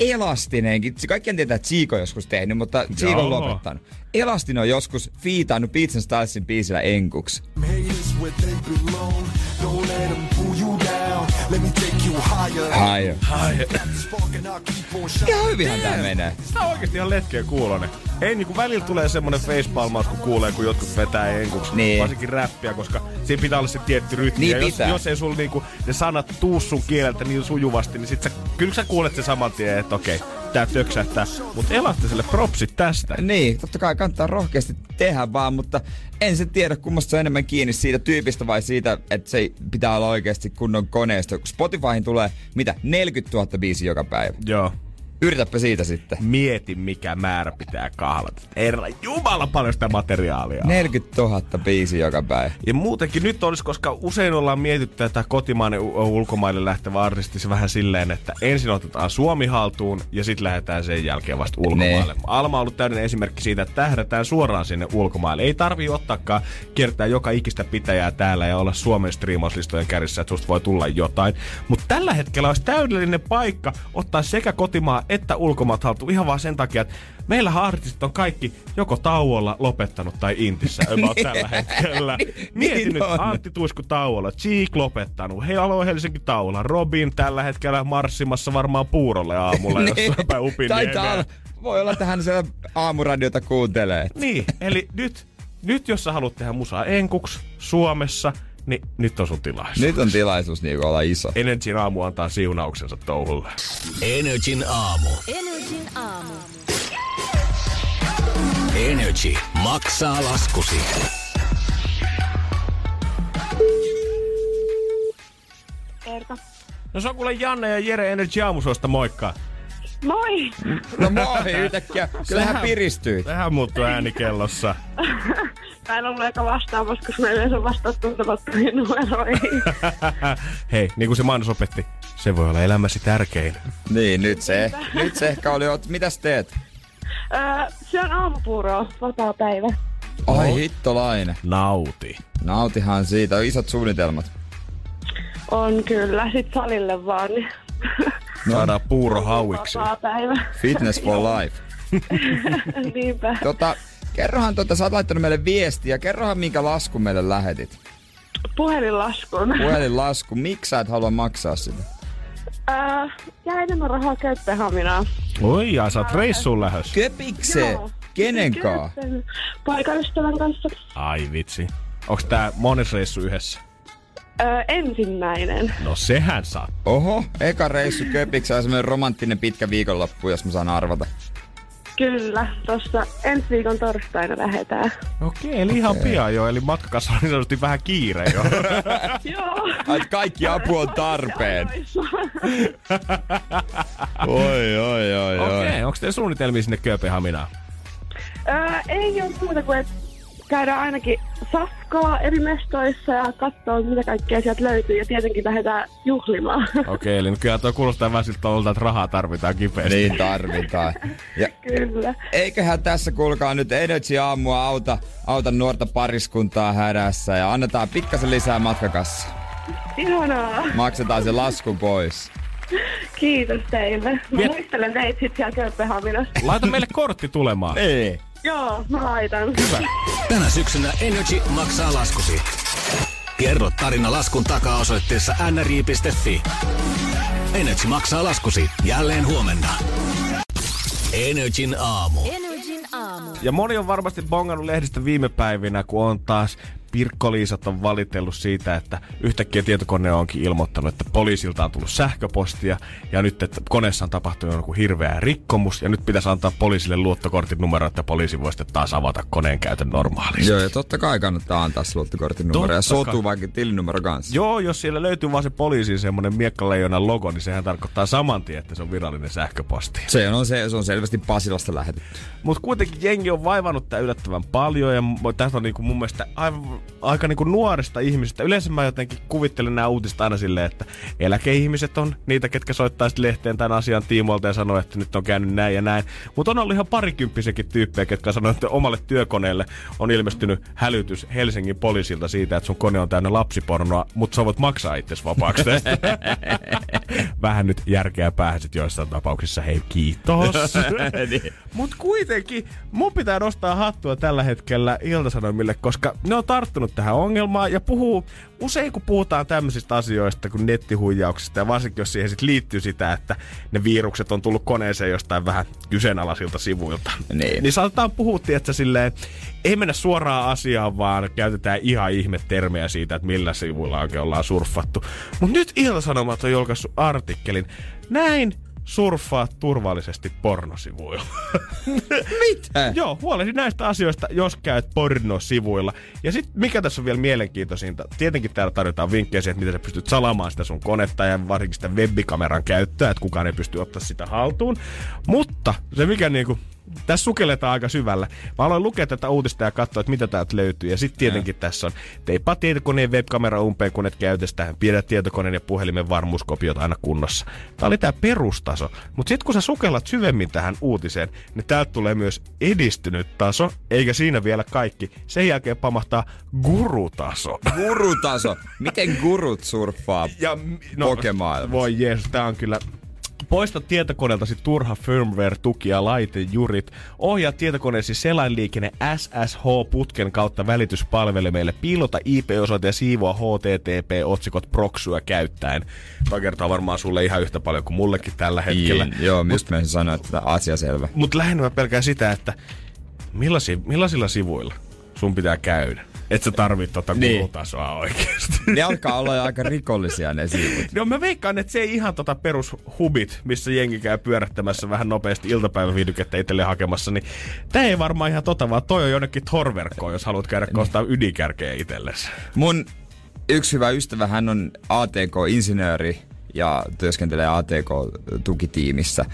Elastinenkin. Kaikkien tietää, että Chico on joskus tehnyt, mutta Chico on lopettanut. Elastinen on joskus fiitannut Beats and Stylesin biisillä enkuksi. Higher. Ihan hyvinhän tää menee. Tää on oikeesti ihan letkeä kuulonen. Ei niinku välillä tulee semmonen facepalmaus, kun kuulee, kun jotkut vetää enkuksi. Niin. Varsinkin räppiä, koska siinä pitää olla se tietty rytmi. Niin ja jos, jos ei sulla niinku ne sanat tuu sun kieleltä niin sujuvasti, niin sit sä, kyllä sä kuulet sen saman tien, että okei, tää töksähtää. Mut elastiselle propsit tästä. Niin, totta kai kannattaa rohkeasti tehdä vaan, mutta en se tiedä, kummasta se on enemmän kiinni siitä tyypistä vai siitä, että se pitää olla oikeasti kunnon koneesta. Spotifyhin tulee, mitä, 40 000 biisiä joka päivä. Joo. Yritäpä siitä sitten. Mieti, mikä määrä pitää kahlata. Herra Jumala paljon sitä materiaalia. on. 40 000 biisiä joka päivä. Ja muutenkin nyt olisi, koska usein ollaan mietitty tätä kotimainen u- ulkomaille lähtevä artisti vähän silleen, että ensin otetaan Suomi haltuun ja sitten lähdetään sen jälkeen vasta ulkomaille. Ne. Alma on ollut täydellinen esimerkki siitä, että tähdätään suoraan sinne ulkomaille. Ei tarvii ottaakaan kiertää joka ikistä pitäjää täällä ja olla Suomen striimauslistojen kärjessä, että susta voi tulla jotain. Mutta tällä hetkellä olisi täydellinen paikka ottaa sekä kotimaa että ulkomaat haltuun ihan vaan sen takia, että meillä artistit on kaikki joko tauolla lopettanut tai intissä [laughs] about tällä hetkellä. Mieti niin nyt, on. Antti Tuisku tauolla, Cheek lopettanut, hei Alo Helsinki tauolla, Robin tällä hetkellä marssimassa varmaan puurolle aamulla jossain [laughs] päin upin Niin. Taitaa olla. Voi olla, että hän siellä aamuradiota kuuntelee. Niin, eli nyt, nyt jos sä haluat tehdä musaa enkuks Suomessa, niin nyt on sun tilaisuus. Nyt on tilaisuus niinku olla iso. Energin aamu antaa siunauksensa touhulle. Energin aamu. Energin aamu. Energy maksaa laskusi. Erka. No se on kuule Janne ja Jere Energy aamusosta, moikka. Moi! No moi yhtäkkiä. Kyllähän Sehän- piristyy. Vähän muuttuu äänikellossa. Mä en ollut eka vastaamassa, koska mä yleensä vastaan tuntemattomiin numeroihin. [laughs] Hei, niin kuin se mainos opetti, se voi olla elämäsi tärkein. Niin, nyt se, nyt se ehkä oli. Mitäs teet? öö, se on aamupuuroa, vapaa päivä. Ai hittolainen. Nauti. Nautihan siitä, on isot suunnitelmat. On kyllä, sit salille vaan. Niin Saadaan puuro hauiksi. Fitness for life. [laughs] Niinpä. Tota, kerrohan, tota, sä oot laittanut meille viestiä. Kerrohan, minkä lasku meille lähetit. Puhelinlaskun. Puhelinlasku. Miksi sä et halua maksaa sitä? öö, jää enemmän rahaa Kööpenhaminaan. Oi, ja sä oot reissuun lähössä. Köpikse? Kööpen- Paikallistavan kanssa. Ai vitsi. Onks tää mones reissu yhdessä? Öö, ensimmäinen. No sehän saa. Oho, eka reissu Köpikse on semmonen romanttinen pitkä viikonloppu, jos mä saan arvata. Kyllä, tossa ensi viikon torstaina lähetään. Okei, eli ihan pian jo. Eli matkakassa on niin sanotusti vähän kiire jo. [laughs] Joo. Ai, kaikki apu on tarpeen. [laughs] Oi, oi, oi, Okei, onks teillä suunnitelmia sinne Kööpenhaminaan? öö, ei ole muuta kuin, että käydään ainakin safkaa eri mestoissa ja katsoa, mitä kaikkea sieltä löytyy. Ja tietenkin lähdetään juhlimaan. Okei, eli kyllä tuo kuulostaa vähän siltä että rahaa tarvitaan kipeästi. Niin tarvitaan. Ja [laughs] Kyllä. eiköhän tässä kuulkaa nyt Energy aamua auta, auta nuorta pariskuntaa hädässä ja annetaan pikkasen lisää matkakassa. Ihanaa. Maksetaan se lasku pois. Kiitos teille. Mä Miet- muistelen teitä sit siellä Kööpenhaminassa. Laita meille kortti tulemaan. Ei. Joo, mä laitan. Tänä syksynä Energy maksaa laskusi. Kerro tarina laskun takaa osoitteessa nri.fi. Energy maksaa laskusi jälleen huomenna. Energin aamu. Energin aamu. Ja moni on varmasti bongannut lehdistä viime päivinä, kun on taas Pirkko-Liisat on valitellut siitä, että yhtäkkiä tietokone onkin ilmoittanut, että poliisilta on tullut sähköpostia ja nyt että koneessa on tapahtunut joku hirveä rikkomus ja nyt pitäisi antaa poliisille luottokortin numero, että poliisi voi sitten taas avata koneen käytön normaalisti. Joo, ja totta kai kannattaa antaa se luottokortin numero ja sotuu vaikka tilinumero kanssa. Joo, jos siellä löytyy vaan se poliisin semmonen miekkaleijonan logo, niin sehän tarkoittaa saman tien, että se on virallinen sähköposti. Se on, se, se on selvästi Pasilasta lähetetty. Mutta kuitenkin jengi on vaivannut tää yllättävän paljon ja tästä on niinku mun mielestä aivan, aika niinku nuorista ihmisistä. Yleensä mä jotenkin kuvittelen nämä uutiset aina silleen, että eläkeihmiset on niitä, ketkä soittaa lehteen tämän asian tiimoilta ja sanoo, että nyt on käynyt näin ja näin. Mutta on ollut ihan parikymppisiäkin tyyppejä, ketkä sanoo, että omalle työkoneelle on ilmestynyt hälytys Helsingin poliisilta siitä, että sun kone on täynnä lapsipornoa, mutta sä voit maksaa itsesi vapaaksi. [laughs] Vähän nyt järkeä päähän sit joissain tapauksissa. Hei, kiitos. [laughs] Mutta kuitenkin mun pitää nostaa hattua tällä hetkellä Iltasanomille, koska ne on tarttunut tähän ongelmaan ja puhuu, usein kun puhutaan tämmöisistä asioista kuin nettihuijauksista ja varsinkin jos siihen sit liittyy sitä, että ne virukset on tullut koneeseen jostain vähän kyseenalaisilta sivuilta. Niin. Niin saatetaan puhua, että silleen, ei mennä suoraan asiaan, vaan käytetään ihan ihme termejä siitä, että millä sivuilla oikein ollaan surffattu. Mutta nyt Iltasanomat on julkaissut artikkelin. Näin surffaa turvallisesti pornosivuilla. [laughs] Mitä? Joo, huolehdi näistä asioista, jos käyt pornosivuilla. Ja sitten mikä tässä on vielä mielenkiintoisinta, tietenkin täällä tarjotaan vinkkejä siihen, että miten sä pystyt salaamaan sitä sun konetta ja varsinkin sitä webikameran käyttöä, että kukaan ei pysty ottaa sitä haltuun. Mutta se mikä niinku, tässä sukelletaan aika syvällä. Mä aloin lukea tätä uutista ja katsoa, että mitä täältä löytyy. Ja sitten tietenkin ja. tässä on, teipaa tietokoneen webkamera umpeen, kun et käytä sitä. Pidä tietokoneen ja puhelimen varmuuskopiot aina kunnossa. Tämä oli tämä perustaso. Mutta sitten kun sä sukellat syvemmin tähän uutiseen, niin täältä tulee myös edistynyt taso, eikä siinä vielä kaikki. Sen jälkeen pamahtaa gurutaso. Gurutaso. Miten gurut surffaa Ja Pokemaailmassa? Voi Jeesus, tää on kyllä Poista tietokoneeltasi turha firmware-tuki ja laitejurit. Ohjaa tietokoneesi selainliikenne SSH-putken kautta välityspalvelimelle. Piilota IP-osoite ja siivoa HTTP-otsikot proksuja käyttäen. Tämä kertoo varmaan sulle ihan yhtä paljon kuin mullekin tällä hetkellä. Niin, joo, just mä sanoa, että asia selvä. Mutta lähinnä mä pelkään sitä, että millaisi, millaisilla sivuilla sun pitää käydä. Et sä tarvit tota Niin. kulutasoa oikeesti. Ne alkaa olla jo aika rikollisia ne sivut. No mä veikkaan, että se ei ihan tota perushubit, missä jengi käy pyörähtämässä vähän nopeasti iltapäiväviidykettä itselleen hakemassa, niin tää ei varmaan ihan tota, vaan toi on jonnekin torverkkoon, jos haluat käydä kostaa ydinkärkeä itsellesi. Mun yksi hyvä ystävä, hän on ATK-insinööri ja työskentelee ATK-tukitiimissä.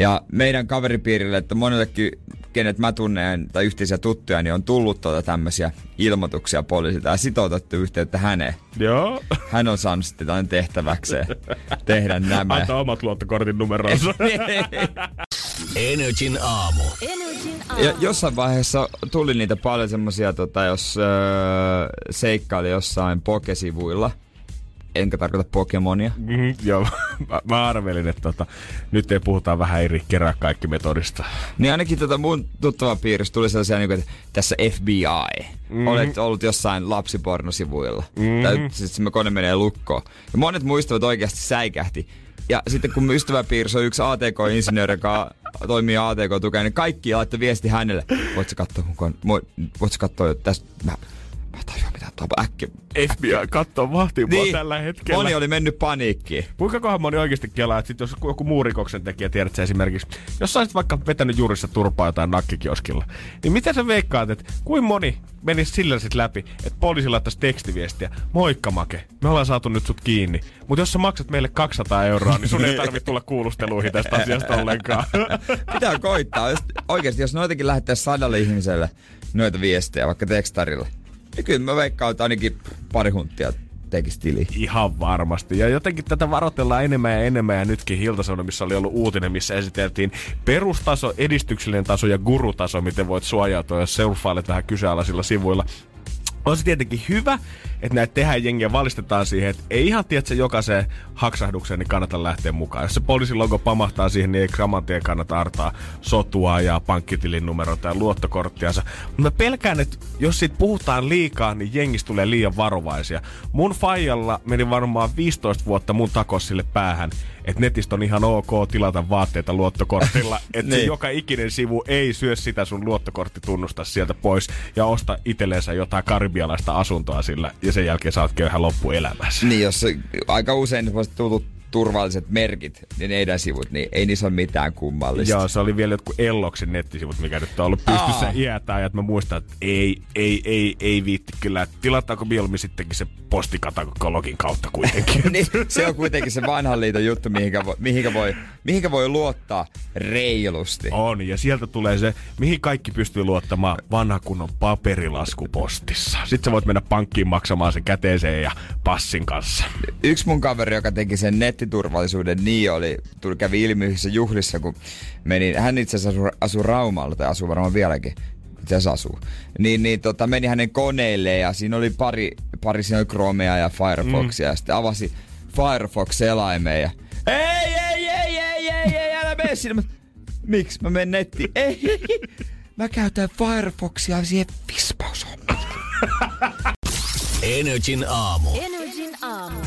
Ja meidän kaveripiirille, että monellekin, kenet mä tunnen tai yhteisiä tuttuja, niin on tullut tuota tämmöisiä ilmoituksia poliisilta ja sitoutettu yhteyttä häneen. Joo. Hän on saanut sitten tämän tehtäväkseen tehdä nämä. Antaa omat luottokortin numeronsa. [laughs] Energin aamu. Energin aamu. Ja jossain vaiheessa tuli niitä paljon semmosia, tota, jos öö, seikkaili jossain pokesivuilla, enkä tarkoita Pokemonia. mm, joo, [laughs] mä, mä arvelin, että tota, nyt ei puhuta vähän eri kerää kaikki metodista. Niin ainakin tota mun tuttava piirissä tuli sellaisia, niin kuin, että tässä FBI. Mm-hmm. Olet ollut jossain lapsipornosivuilla. Mm-hmm. Tai siis me kone menee lukkoon. Ja monet muistavat oikeasti säikähti. Ja sitten kun ystäväpiirissä on yksi ATK-insinööri, joka toimii ATK-tukea, niin kaikki laittoi viesti hänelle. Voitko katsoa mun kone? Moi- Voitko katsoa tästä? Mä, mä tajuan mitä tuo äkkiä. FBI kattoo vahtia niin. tällä hetkellä. Moni oli mennyt paniikkiin. Kuinka kohan moni oikeasti kelaa, että sit jos joku muu rikoksen tekijä, tiedät sä esimerkiksi, jos sä olisit vaikka vetänyt juurissa turpaa jotain nakkikioskilla, niin miten sä veikkaat, että kuin moni menisi sillä sit läpi, että poliisi laittaisi tekstiviestiä, moikka Make, me ollaan saatu nyt sut kiinni, mutta jos sä maksat meille 200 euroa, niin sun ei tarvitse tulla kuulusteluihin tästä asiasta ollenkaan. [laughs] Pitää koittaa. Jos, oikeasti, jos noitakin lähettäisiin sadalle ihmiselle noita viestejä, vaikka tekstarilla, niin kyllä mä veikkaan, että ainakin pari hunttia tekisi tili. Ihan varmasti. Ja jotenkin tätä varoitellaan enemmän ja enemmän. Ja nytkin Hiltasanomissa oli ollut uutinen, missä esiteltiin perustaso, edistyksellinen taso ja gurutaso, miten voit suojautua, jos surffailet vähän kyseenalaisilla sivuilla. On se tietenkin hyvä, että näitä tehdään jengiä valistetaan siihen, että ei ihan tiedä, että se jokaiseen haksahdukseen niin kannata lähteä mukaan. Jos se poliisin logo pamahtaa siihen, niin ei saman tien kannata artaa sotua ja pankkitilin numeroita ja luottokorttiansa. Mutta pelkään, että jos siitä puhutaan liikaa, niin jengistä tulee liian varovaisia. Mun faijalla meni varmaan 15 vuotta mun takos sille päähän, että netistä on ihan ok tilata vaatteita luottokortilla, [laughs] että Niin. joka ikinen sivu ei syö sitä sun luottokorttitunnusta sieltä pois ja osta itsellensä jotain karibialaista asuntoa sillä ja sen jälkeen saat köyhä loppuelämässä. Niin, jos aika usein voisi tullut turvalliset merkit, niin heidän sivut, niin ei niissä ole mitään kummallista. Joo, se oli vielä jotkut Elloksen nettisivut, mikä nyt on ollut pystyssä Aa. iätään, ja että mä muistan, että ei, ei, ei, ei viitti kyllä. Tilataanko mieluummin sittenkin se postikatalogin kautta kuitenkin. [laughs] niin, se on kuitenkin se vanhan liiton juttu, mihinkä voi, mihinkä voi, mihinkä voi luottaa reilusti. On, ja sieltä tulee se, mihin kaikki pystyy luottamaan, vanha kunnon paperilasku postissa. Sitten sä voit mennä pankkiin maksamaan sen käteeseen ja passin kanssa. Yksi mun kaveri, joka teki sen nettiturvallisuuden niin oli, tuli, kävi ilmi yhdessä juhlissa, kun meni, hän itse asiassa asuu, asuu Raumalla, tai asuu varmaan vieläkin, itse asiassa asuu. Niin, niin tota, meni hänen koneille ja siinä oli pari, pari siinä oli Chromea ja Firefoxia mm. ja sitten avasi Firefox-selaimen ja ei, ei, ei, ei, ei, ei, älä mene sinne. Mä, Miksi? Mä menen nettiin. Ei, ei, ei. Mä käytän Firefoxia siihen vispaushommaan. [laughs] Energin aamu. Aamu.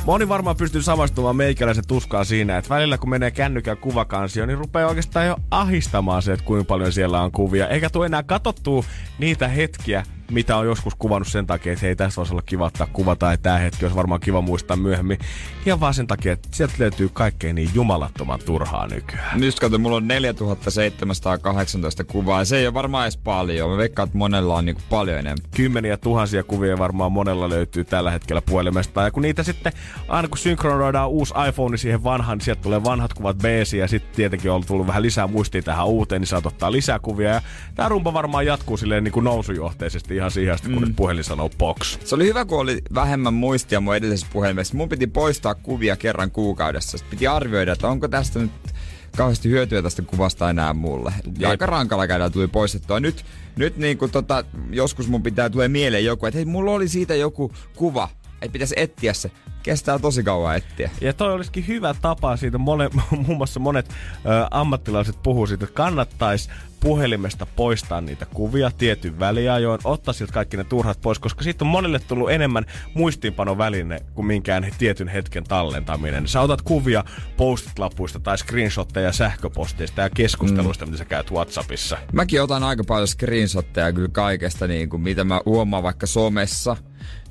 Moni varmaan pystyy samastumaan meikäläisen tuskaan siinä, että välillä kun menee kännykän kuvakansio, niin rupeaa oikeastaan jo ahistamaan se, että kuinka paljon siellä on kuvia. Eikä tule enää katsottua niitä hetkiä, mitä on joskus kuvannut sen takia, että hei, tässä voisi olla kiva ottaa kuva tai tämä hetki olisi varmaan kiva muistaa myöhemmin. Ihan vaan sen takia, että sieltä löytyy kaikkea niin jumalattoman turhaa nykyään. Nyt kato, mulla on 4718 kuvaa ja se ei ole varmaan edes paljon. Mä veikkaan, että monella on niinku paljon enemmän. kymmeniä tuhansia kuvia varmaan monella löytyy tällä hetkellä puhelimesta. Ja kun niitä sitten, aina kun synkronoidaan uusi iPhone siihen vanhaan, niin sieltä tulee vanhat kuvat b ja sitten tietenkin on tullut vähän lisää muistia tähän uuteen, niin saat ottaa lisää kuvia. Ja tämä rumpa varmaan jatkuu silleen niin kuin nousujohteisesti ihan siihen asti, kun mm. puhelin sanoo box. Se oli hyvä, kun oli vähemmän muistia mun edellisessä puhelimessa. Mun piti poistaa kuvia kerran kuukaudessa. Sitten piti arvioida, että onko tästä nyt kauheasti hyötyä tästä kuvasta enää mulle. Ja aika rankalla käydään tuli poistettua. Nyt, nyt niin kuin tota, joskus mun pitää tulee mieleen joku, että hei, mulla oli siitä joku kuva, että pitäisi etsiä se. Kestää tosi kauan etsiä. Ja toi olisikin hyvä tapa siitä, mone, [laughs] muun muassa monet ö, ammattilaiset puhuu siitä, että kannattaisi puhelimesta poistaa niitä kuvia tietyn väliajoin, ottaa sieltä kaikki ne turhat pois, koska siitä on monelle tullut enemmän muistiinpanoväline kuin minkään tietyn hetken tallentaminen. Sä otat kuvia postit-lapuista tai screenshotteja sähköposteista ja keskusteluista, mm. mitä sä käyt Whatsappissa. Mäkin otan aika paljon screenshotteja kyllä kaikesta, niin kuin, mitä mä huomaan vaikka somessa.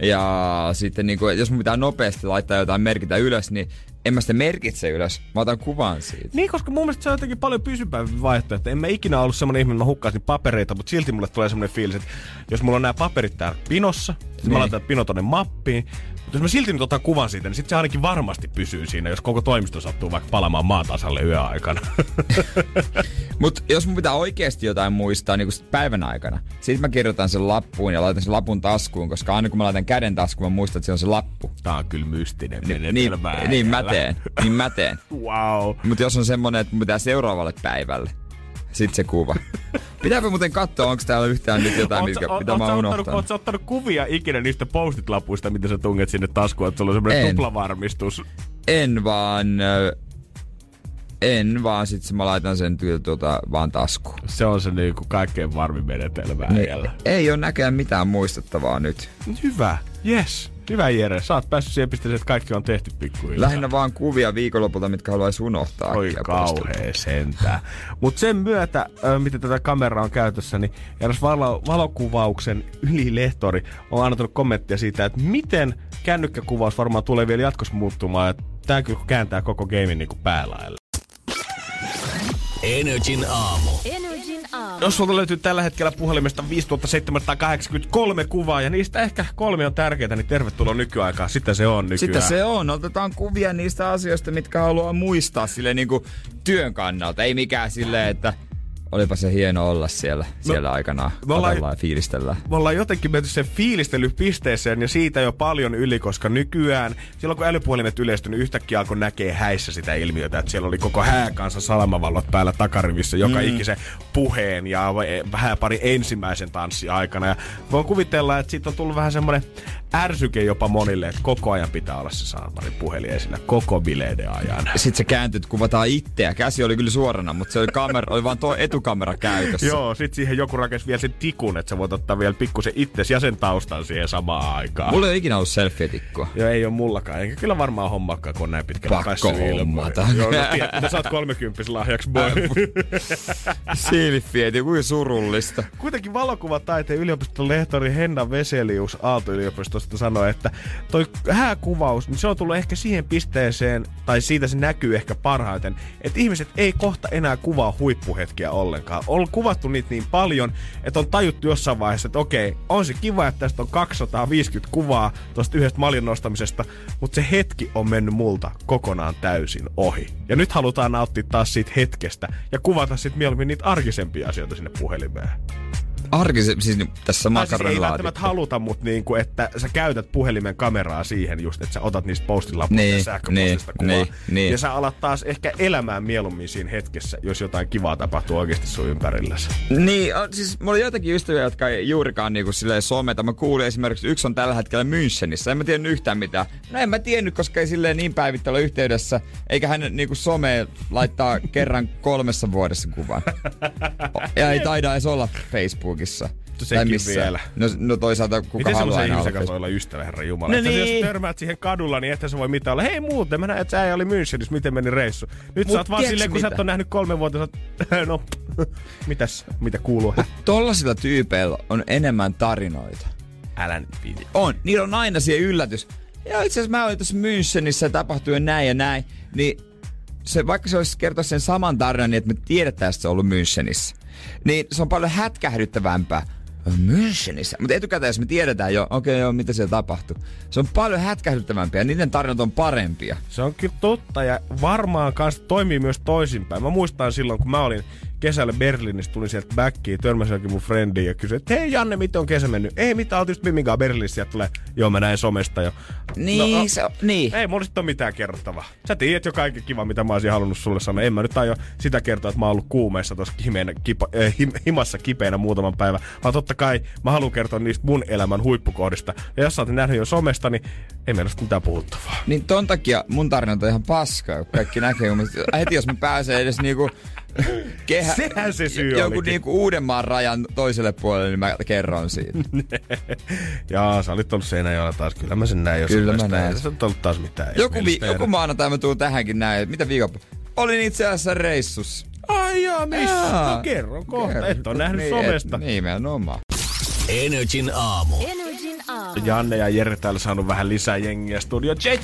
Ja sitten niin kuin, jos mun pitää nopeasti laittaa jotain merkitä ylös, niin en mä sitä merkitse ylös. Mä otan kuvan siitä. Niin, koska mun mielestä se on jotenkin paljon pysyvämpi vaihtoehto. En mä ikinä ollut semmonen ihminen, että mä hukkaisin papereita, mutta silti mulle tulee semmonen fiilis, että jos mulla on nämä paperit täällä pinossa, niin. mä laitan pino tonne mappiin, jos mä silti nyt otan kuvan siitä, niin sit se ainakin varmasti pysyy siinä, jos koko toimisto sattuu vaikka palamaan maan tasalle yöaikana. [laughs] Mut jos mun pitää oikeasti jotain muistaa niin päivän aikana, sit mä kirjoitan sen lappuun ja laitan sen lapun taskuun, koska aina kun mä laitan käden taskuun, mä muistan, että se on se lappu. Tää on kyllä mystinen Niin, menetelmä. niin mä teen. Niin mä teen. [laughs] Wow. Mutta jos on semmonen, että mun pitää seuraavalle päivälle, sit se kuva. Pitääpä muuten katsoa, onko täällä yhtään nyt jotain, mitkä, Oot- mitä oot mä oon ottanut, unohtanut. oot sä ottanut kuvia ikinä niistä postit-lapuista, mitä sä tunget sinne taskuun, että sulla on semmoinen En. tuplavarmistus? En vaan... En vaan sit mä laitan sen työ, tuota, vaan taskuun. Se on se niinku kaikkein varmin menetelmä Niin, äijällä. ei ole näköjään mitään muistettavaa nyt. Hyvä. Yes. Hyvä Jere. Sä oot päässyt siihen pisteeseen, että kaikki on tehty pikkuhiljaa. Lähinnä vaan kuvia viikonlopulta, mitkä haluaisi unohtaa. Oi kauhea sentään. Mutta sen myötä, ö, miten tätä kameraa on käytössä, niin eräs valo, valokuvauksen ylilehtori on antanut kommenttia siitä, että miten kännykkäkuvaus varmaan tulee vielä jatkossa muuttumaan. Että tää kyllä kääntää koko gamein niinku päälaille. Energin aamu. Energin aamu. Jos sulta löytyy tällä hetkellä puhelimesta 5783 kuvaa ja niistä ehkä kolme on tärkeitä, niin tervetuloa nykyaikaan. Sitten se on nykyään. Sitten se on. Otetaan kuvia niistä asioista, mitkä haluaa muistaa sille niin kuin työn kannalta. Ei mikään silleen, että olipa se hieno olla siellä, siellä aikanaan. me ollaan- ja fiilistellään. me ollaan jotenkin menty sen fiilistelypisteeseen ja siitä jo paljon yli, koska nykyään, silloin kun älypuhelimet yleistyi, niin yhtäkkiä alkoi näkee häissä sitä ilmiötä, että siellä oli koko hääkansa salamavallot päällä takarivissä joka mm. ikisen puheen ja vähän pari ensimmäisen tanssi aikana. Ja voin kuvitella, että siitä on tullut vähän semmoinen ärsyke jopa monille, että koko ajan pitää olla se saamarin puhelin esillä koko bileiden ajan. Sitten se kääntyi, että kuvataan itseä. Käsi oli kyllä suorana, mutta se oli, kamera, oli vaan tuo etukamera käytössä. Joo, sit siihen joku rakensi vielä sen tikun, että sä voit ottaa vielä pikkusen itses ja sen taustan siihen samaan aikaan. Mulla ei ole ikinä ollut selfie-tikkua. Joo, ei ole mullakaan. Eikä kyllä varmaan hommaakaan, kun on näin pitkällä Pakko hommata. Joo, no, tiedät, mitä saat 30 lahjaksi, boy. Selfie, kuin surullista. Kuitenkin valokuvataiteen yliopiston lehtori Henna Veselius Aalto-yliopistosta sanoi, että toi hääkuvaus, niin se on tullut ehkä siihen pisteeseen, tai siitä se näkyy ehkä parhaiten, että ihmiset ei kohta enää kuvaa huippuhetkiä ollenkaan. On kuvattu niitä niin paljon, että on tajuttu jossain vaiheessa, että okei, on se kiva, että tästä on 250 kuvaa tuosta yhdestä maljan nostamisesta, mutta se hetki on mennyt multa kokonaan täysin ohi. Ja nyt halutaan nauttia taas siitä hetkestä ja kuvata sitten mieluummin niitä arkisempia asioita sinne puhelimeen. Arkise, siis tässä Tai siis ei makaronilaatikko. välttämättä haluta, mutta niinku, että sä käytät puhelimen kameraa siihen just, että sä otat niistä postilapuista Niin, ja sähköpostista niin, kuvaa. niin, niin. Ja sä alat taas ehkä elämään mieluummin siinä hetkessä, jos jotain kivaa tapahtuu oikeasti sun ympärilläsi. Niin, on- siis mulla oli joitakin ystäviä, jotka ei juurikaan niinku silleen someta. Mä kuulin esimerkiksi, yksi on tällä hetkellä Münchenissä. En mä tiedä yhtään mitään. No en mä tiennyt, koska ei silleen niin päivittäin ole yhteydessä. Eikä hän niinku someen laittaa kerran kolmessa vuodessa kuvan. [laughs] Ja ei taida edes olla Facebookissa. Sekin Tai missään. vielä. No, no toisaalta kuka Miten haluaa aina olla ihmisen kanssa voi Facebookissa? olla ystävä, herra Jumala? No että niin. Jos törmäät siihen kadulla, niin että se voi mitään olla. Hei muuten, mä näen, että sä oli Münchenissä, miten meni reissu. Nyt Mut sä oot vaan silleen, kun sä et mitä? ole nähnyt kolme vuotta, sä oot, [laughs] no, mitäs, mitä kuuluu? Tollasilla tyypeillä on enemmän tarinoita. Älä nyt viiti. On. Niillä on aina siihen yllätys. Ja itse asiassa mä olin tuossa Münchenissä ja tapahtui näin ja näin. Niin se, vaikka se olisi kertoa sen saman tarinan, niin että me tiedetään, että se on ollut Münchenissä. Niin se on paljon hätkähdyttävämpää. Münchenissä. Mutta etukäteen, jos me tiedetään jo, okei okay, joo, mitä siellä tapahtui. Se on paljon hätkähdyttävämpiä ja niiden tarinat on parempia. Se on kyllä totta ja varmaan kanssa toimii myös toisinpäin. Mä muistan silloin, kun mä olin kesällä Berliinissä, tulin sieltä backiin, törmäsin jokin mun friendiin ja kysyin, että hei Janne, miten on kesä mennyt? Ei mitään, oot just Mimmin kanssa Berliinissä ja tulee, joo mä näin somesta jo. Niin, no, se on, niin. Ei mulla sit ole mitään kerrottavaa. Sä tiedät jo kaikki kiva, mitä mä olisin halunnut sulle sanoa. En mä nyt aio sitä kertoa, että mä oon ollut kuumeessa tuossa kipa, äh, him, himassa kipeänä muutaman päivän. Vaan totta kai mä haluan kertoa niistä mun elämän huippukohdista. Ja jos sä oot nähnyt jo somesta, niin ei meillä ole mitään puhuttavaa. Niin ton takia mun tarinat on ihan paskaa, kun kaikki näkee. Heti jos mä pääsen edes niinku kehä, Sehän se syy joku olikin. niinku Uudenmaan rajan toiselle puolelle, niin mä kerron siitä. [laughs] Jaa, sä olit ollut Seinäjoella taas. Kyllä mä sen näin jo Kyllä mä näin. Ei se nyt ollut taas mitään. Joku, vi, joku maanantai mä tuun tähänkin näin. Mitä viikon? Olin itse asiassa reissus. Ai jaa, missä? Jaa. No kerro kohta. Kerro. Et ole nähnyt niin, somesta. Et, niin, nimenomaan. Energin aamu. Energin aamu. Janne ja Jere täällä saanut vähän lisää jengiä studio. Tse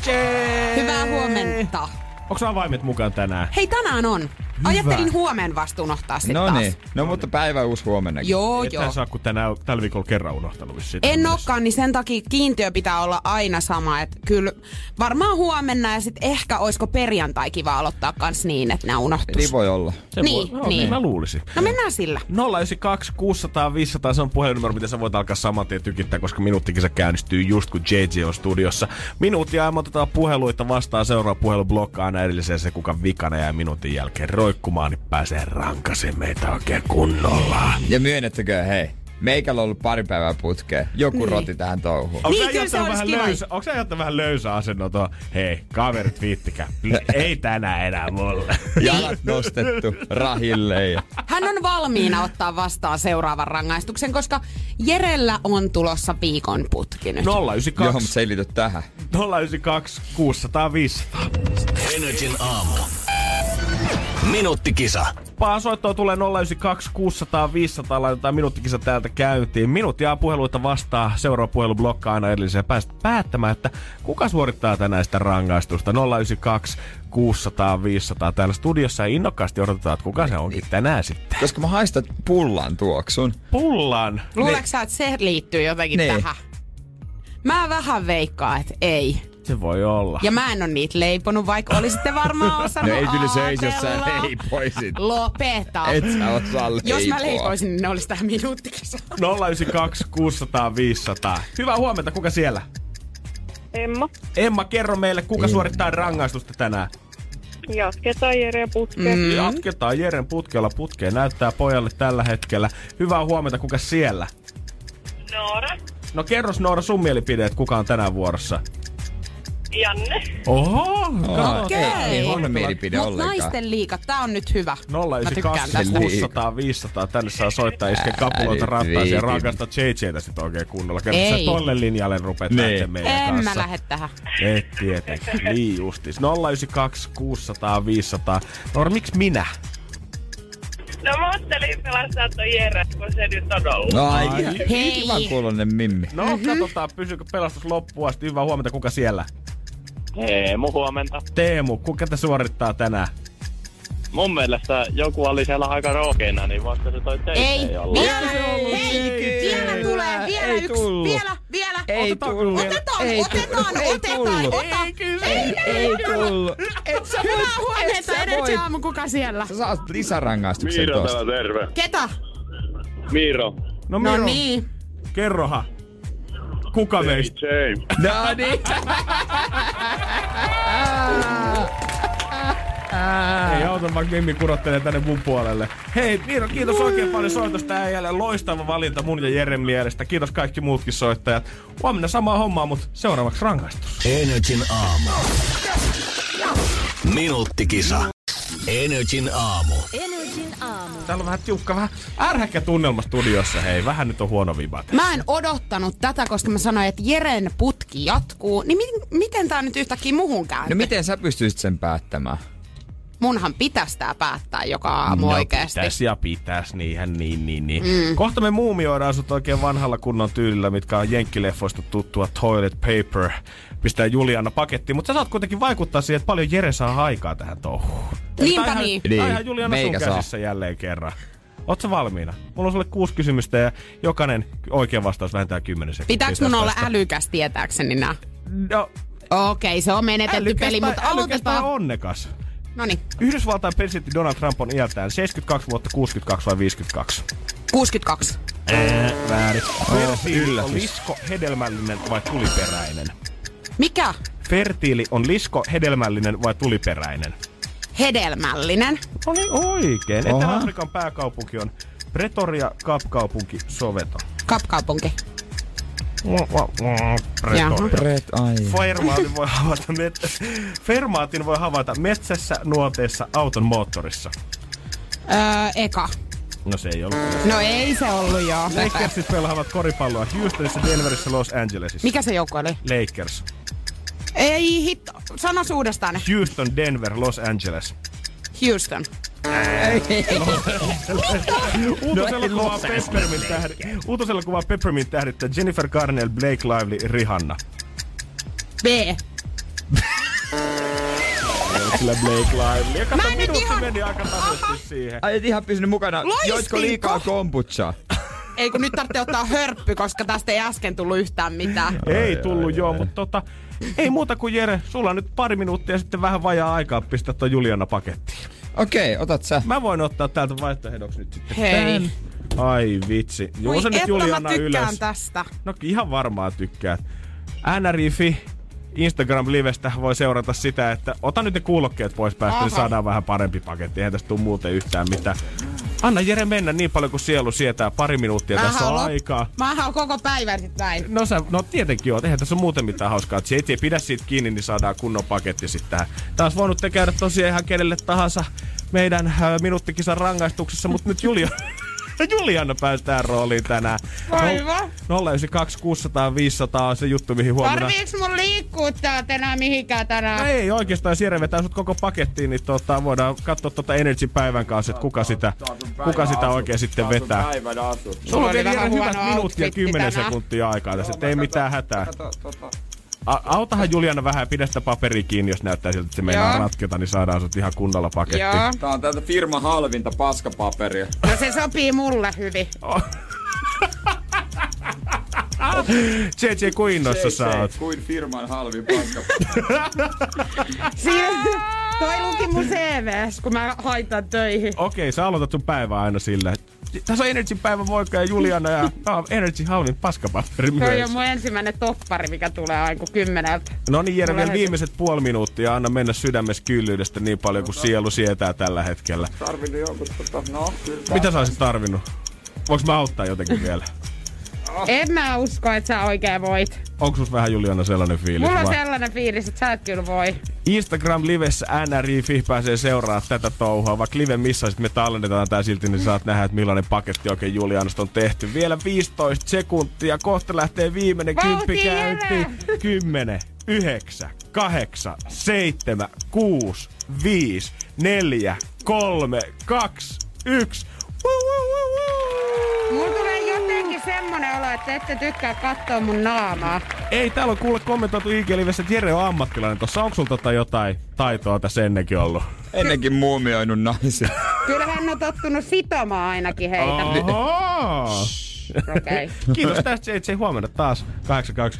Hyvää huomenta. Onko avaimet mukaan tänään? Hei, tänään on. Ajattelin huomen vasta unohtaa sitten No taas. niin. No mutta päivä uusi huomenna. Joo, Et joo. saa, kun tänään, tällä viikolla kerran unohtanut vissiin. En olekaan, niin sen takia kiintiö pitää olla aina sama. Että kyllä varmaan huomenna ja sitten ehkä olisiko perjantai kiva aloittaa kans niin, että nämä unohtus. Niin voi olla. Se Niin, voi, niin. Mä luulisin. No mennään sillä. 092 600 500, se on puhelinnumero, mitä sä voit alkaa saman tien tykittää, koska minuuttikisa käynnistyy just kun JJ on studiossa. Minuuttia ja otetaan puheluita vastaan. Seuraava puhelu blokkaa aina edelliseen se, kuka vikana ja minuutin jälkeen roikkumaan, niin pääsee rankasen meitä oikein kunnolla. Ja myönnettekö, hei, meikällä on ollut pari päivää putkeen. Joku Niin. roti tähän touhuun. Onko Niin, kyllä se olisi vähän kiva. löysä, onko sä jättänyt vähän löysä asennon tuohon, hei, kaverit viittikää, ei tänään enää mulle. Jalat nostettu rahille ja... Hän on valmiina ottaa vastaan seuraavan rangaistuksen, koska Jerellä on tulossa viikon putki nyt. Joo, 092, mutta se ei liity tähän. 092 600 500. Energin aamu. Minuuttikisa. Paa soittoa tulee 092 600 500, laitetaan minuuttikisa täältä käyntiin. Minuuttia puheluita vastaa, seuraava puhelu blokkaa aina edelliseen. Pääset päättämään, että kuka suorittaa tänään sitä rangaistusta. 092 600 500 täällä studiossa ja innokkaasti odotetaan, että kuka se onkin tänään sitten. Koska mä haistan pullan tuoksun. Pullan! Luuleeko sä, että se liittyy jotenkin Niin. tähän? Mä vähän veikkaan, että ei. Se voi olla. Ja mä en ole niitä leiponut, vaikka olisitte varmaan osannut [laughs] No ei kyllä se jos sä leipoisit. Lopeta. Et sä osaa leipoa. Jos mä leipoisin, niin ne olisi tähän minuuttikisa. 092 600 500. Hyvää huomenta, kuka siellä? Emma. Emma, kerro meille, kuka suorittaa rangaistusta tänään? Jatketaan Jere putkeen. Mm. Jatketaan Jeren putkella putkeen. Näyttää pojalle tällä hetkellä. Hyvää huomenta, kuka siellä? Noora. No kerros Noora sun mielipide, että kuka on tänään vuorossa? Janne. Oho! Okei. Ei huono mielipide Mut ollenkaan. naisten liikat, tää on nyt hyvä. Mä tykkään 092 tästä. 600 500. Tänne saa soittaa iskeä kapuloita rattaisiin ja rakasta JJtä sit oikein kunnolla. Kerro sä tolle linjalle rupeat Niin. lähteä meidän En kanssa. mä lähde tähän. Et tietenkin. Niin justis. 092 600 500. Noora, miksi minä? No mä ajattelin pelastaa toi Jere, kun se nyt on ollut. No ai, Ai. Hei. kivan kuulonen Mimmi. No mm-hmm. katsotaan, pysyykö pelastus loppuun asti. Hyvää huomenta, kuka siellä? Teemu, huomenta. Teemu, kuka te suorittaa tänään? Mun mielestä joku oli siellä aika rohkeina, niin voisiko se toi teitä Ei, olla? vielä, Ei, hei, ei, vielä ei, tulee, vielä ei yksi, tullut. vielä, vielä. Ei Otetaan, tullut. Otetaan, Ei otetaan, tullut. Ei otetaan, tullut. ota. Ei kyllä. Ei, ei tullut. Et sä Hyvää voit- huomenta, Energy aamu, kuka siellä? Sä saat lisärangaistuksen Miiro tosta. täällä terve. Ketä? Miiro. No, Miro, No niin. kerroha. Kuka meistä? James. No niin. Ei auta, vaikka Mimmi kurottelee tänne mun puolelle. Hei, Miro, kiitos oikein paljon soitosta äijälle. Loistava valinta mun ja Jeren mielestä. Kiitos kaikki muutkin soittajat. Huomenna samaa hommaa, mutta seuraavaksi rangaistus. Energin aamu. Minuuttikisa. Energin aamu. Energin aamu. Täällä on vähän tiukka, vähän ärhäkkä tunnelma studiossa. Hei, vähän nyt on huono viba. tässä. Mä en odottanut tätä, koska mä sanoin, että Jeren putki jatkuu. Niin mi- miten tää nyt yhtäkkiä muhun kääntyy? No miten sä pystyisit sen päättämään? Munhan pitäisi tää päättää joka aamu oikeesti. No Pitäis ja pitäis, niinhän niin, niin, niin. Mm. Kohta me muumioidaan sut oikein vanhalla kunnon tyylillä, mitkä on jenkkileffoista tuttua toilet paper. Pistää Juliana pakettiin, mutta sä saat kuitenkin vaikuttaa siihen, että paljon Jere saa aikaa tähän touhuun. Niinpä on niin. Ihan, tää on Niin, ihan Juliana sun meikä saa. käsissä jälleen kerran. Oot sä valmiina? Mulla on sulle kuusi kysymystä ja jokainen oikea vastaus vähentää 10 sekuntia. Pitääkö mun olla älykäs tietääkseni nää? No, Okei, se on menetetty älykäs peli, tai- mutta aloitetaan. onnekas. Noniin, Yhdysvaltain presidentti Donald Trump on iältään 72 vuotta, 62 vai 52? 62. Ää, väärin. Fertiili on yllätys. lisko, hedelmällinen vai tuliperäinen? Mikä? Fertiili on lisko, hedelmällinen vai tuliperäinen? Hedelmällinen. Oli oikein. Oha. Etelä-Afrikan pääkaupunki on Pretoria, kapkaupunki Soveto. Kapkaupunki. Fermaatin voi, havaita met- Fermaatin voi havaita metsässä, nuoteessa, auton moottorissa. Öö, eka. No se ei ollut. No ei se ollut joo. Lakersit pelaavat koripalloa Houstonissa, Denverissä, Los Angelesissa. Mikä se joukko oli? Lakers. Ei hitto. Sano uudestaan. Houston, Denver, Los Angeles. Houston. Uutosella, ei kuvaa Los Peppermint tähdi, Uutosella kuvaa Peppermint tähdittää Jennifer Garnell, Blake Lively, Rihanna. B. Kyllä Blake Lively. Kato, Mä en nyt ihan- meni aika tasaisesti siihen. Ai et ihan pysynyt mukana. Loistinko? Joitko liikaa kombucha? Ei kun nyt tarvitsee ottaa hörppy, koska tästä ei äsken tullut yhtään mitään. Ei tullut joo, mutta tota, [laughs] ei muuta kuin Jere, sulla on nyt pari minuuttia ja sitten vähän vajaa aikaa pistää tuo Juliana pakettiin. Okei, otat sä. Mä voin ottaa täältä vaihtoehdoksi nyt sitten Hei. tän. Ai vitsi. Juu se nyt että mä Juliana tykkään ylös. tästä. No ihan varmaan tykkäät. NRIFI Instagram-livestä voi seurata sitä, että ota nyt ne kuulokkeet pois päästä, niin saadaan vähän parempi paketti. Eihän tästä tule muuten yhtään mitään. Anna Jere mennä niin paljon kuin sielu sietää. Pari minuuttia tässä on haluan- aikaa. Mä oon koko päivän sit näin. No, sä, no tietenkin oot. Eihän tässä ole muuten mitään hauskaa. Se ei pidä siitä kiinni, niin saadaan kunnon paketti sitten tähän. Taas voinut te käydä tosiaan ihan kenelle tahansa meidän äh, minuuttikisan rangaistuksessa, mutta nyt Julia... [laughs] Juliana päästään rooliin tänään. Aivan. 092 600 500 on se juttu, mihin huomenna... Tarviiks mun liikkuu täältä enää mihinkään tänään? No ei oikeastaan, jos Jere vetää sut koko pakettiin, niin tota, voidaan katsoa tuota Energy-päivän kanssa, että kuka sitä, kuka sitä oikein sitten vetää. Sulla on oli vielä hyvät minuutti ja outfitti 10 tänään. sekuntia aikaa tässä, ei mitään hätää. A- autahan Juliana vähän ja pidä sitä paperia kiinni, jos näyttää siltä, että se meinaa ratketa, niin saadaan sut ihan kunnolla pakettiin. Joo. Tää on täältä firma halvinta paskapaperia. No se sopii mulle hyvin. JJ, [laughs] kuin innossa sä oot? Kuin firman halvin paska. [laughs] Siinä, toi luki mun CVs, kun mä haitan töihin. Okei, sä aloitat sun päivää aina sillä. Tässä on Energy päivän voikka ja Juliana ja ah, Energy halvin paskapaperi Toi on myös. mun ensimmäinen toppari, mikä tulee aina kun kymmeneltä. No niin, Jere, vielä viimeiset puoli minuuttia. Anna mennä sydämessä kyllyydestä niin paljon kuin sielu sietää tällä hetkellä. Tarvinnut jonkun tota, no kyllä. Mitä sä olisit tarvinnut? Voinko mä auttaa jotenkin vielä? [laughs] En mä usko, että sä oikein voit. Onko sus vähän Juliana sellainen fiilis? Mulla on vai? sellainen fiilis, että sä et kyllä voi. Instagram livessä NRI pääsee seuraamaan tätä touhua. Vaikka live missaisit, me tallennetaan tää silti, niin saat nähdä, että millainen paketti oikein Julianasta on tehty. Vielä 15 sekuntia, kohta lähtee viimeinen kymppi Jere! käyntiin. 10, 9, 8, 7, 6, 5, 4, 3, 2, 1. Mulla tulee jotenkin semmonen olo, että ette tykkää katsoa mun naamaa. Ei, täällä on kuule kommentoitu IG-livessä, että Jere on ammattilainen tossa. Onko sulla tota jotain taitoa tässä ennenkin ollut? Ennenkin muumioinut naisia. Kyllä hän on tottunut sitomaan ainakin heitä. Oho! Okei. Kiitos tästä JJ. Huomenna taas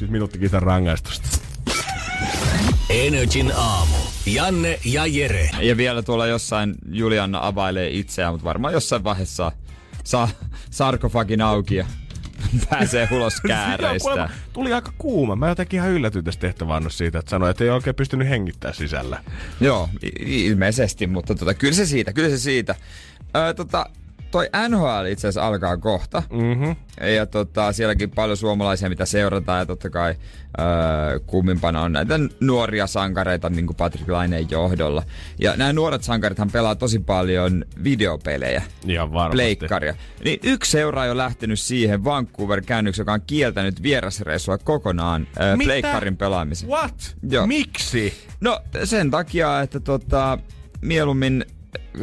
8.20 minuuttia kisan rangaistusta. Energin aamu. Janne ja Jere. Ja vielä tuolla jossain Julianna availee itseään, mutta varmaan jossain vaiheessa saa sarkofagin auki ja [laughs] pääsee ulos [laughs] kääreistä. Tuli aika kuuma. Mä jotenkin ihan yllätyin tästä tehtäväannosta siitä, että sanoi, että ei oikein pystynyt hengittämään sisällä. Joo, ilmeisesti, mutta tota, kyllä se siitä, kyllä se siitä. Öö, tota, toi NHL itse asiassa alkaa kohta. Mm-hmm. Ja tota, sielläkin paljon suomalaisia, mitä seurataan. Ja totta kai öö, kummimpana on näitä nuoria sankareita, niin kuin Patrick Laineen johdolla. Ja nämä nuoret sankarithan pelaa tosi paljon videopelejä. Ihan varmasti. Pleikkaria. Niin yksi seuraaja on lähtenyt siihen Vancouver käännöksi, joka on kieltänyt vierasreissua kokonaan öö, Mitä? pleikkarin pelaamisen. What? Joo. Miksi? No sen takia, että tota, mieluummin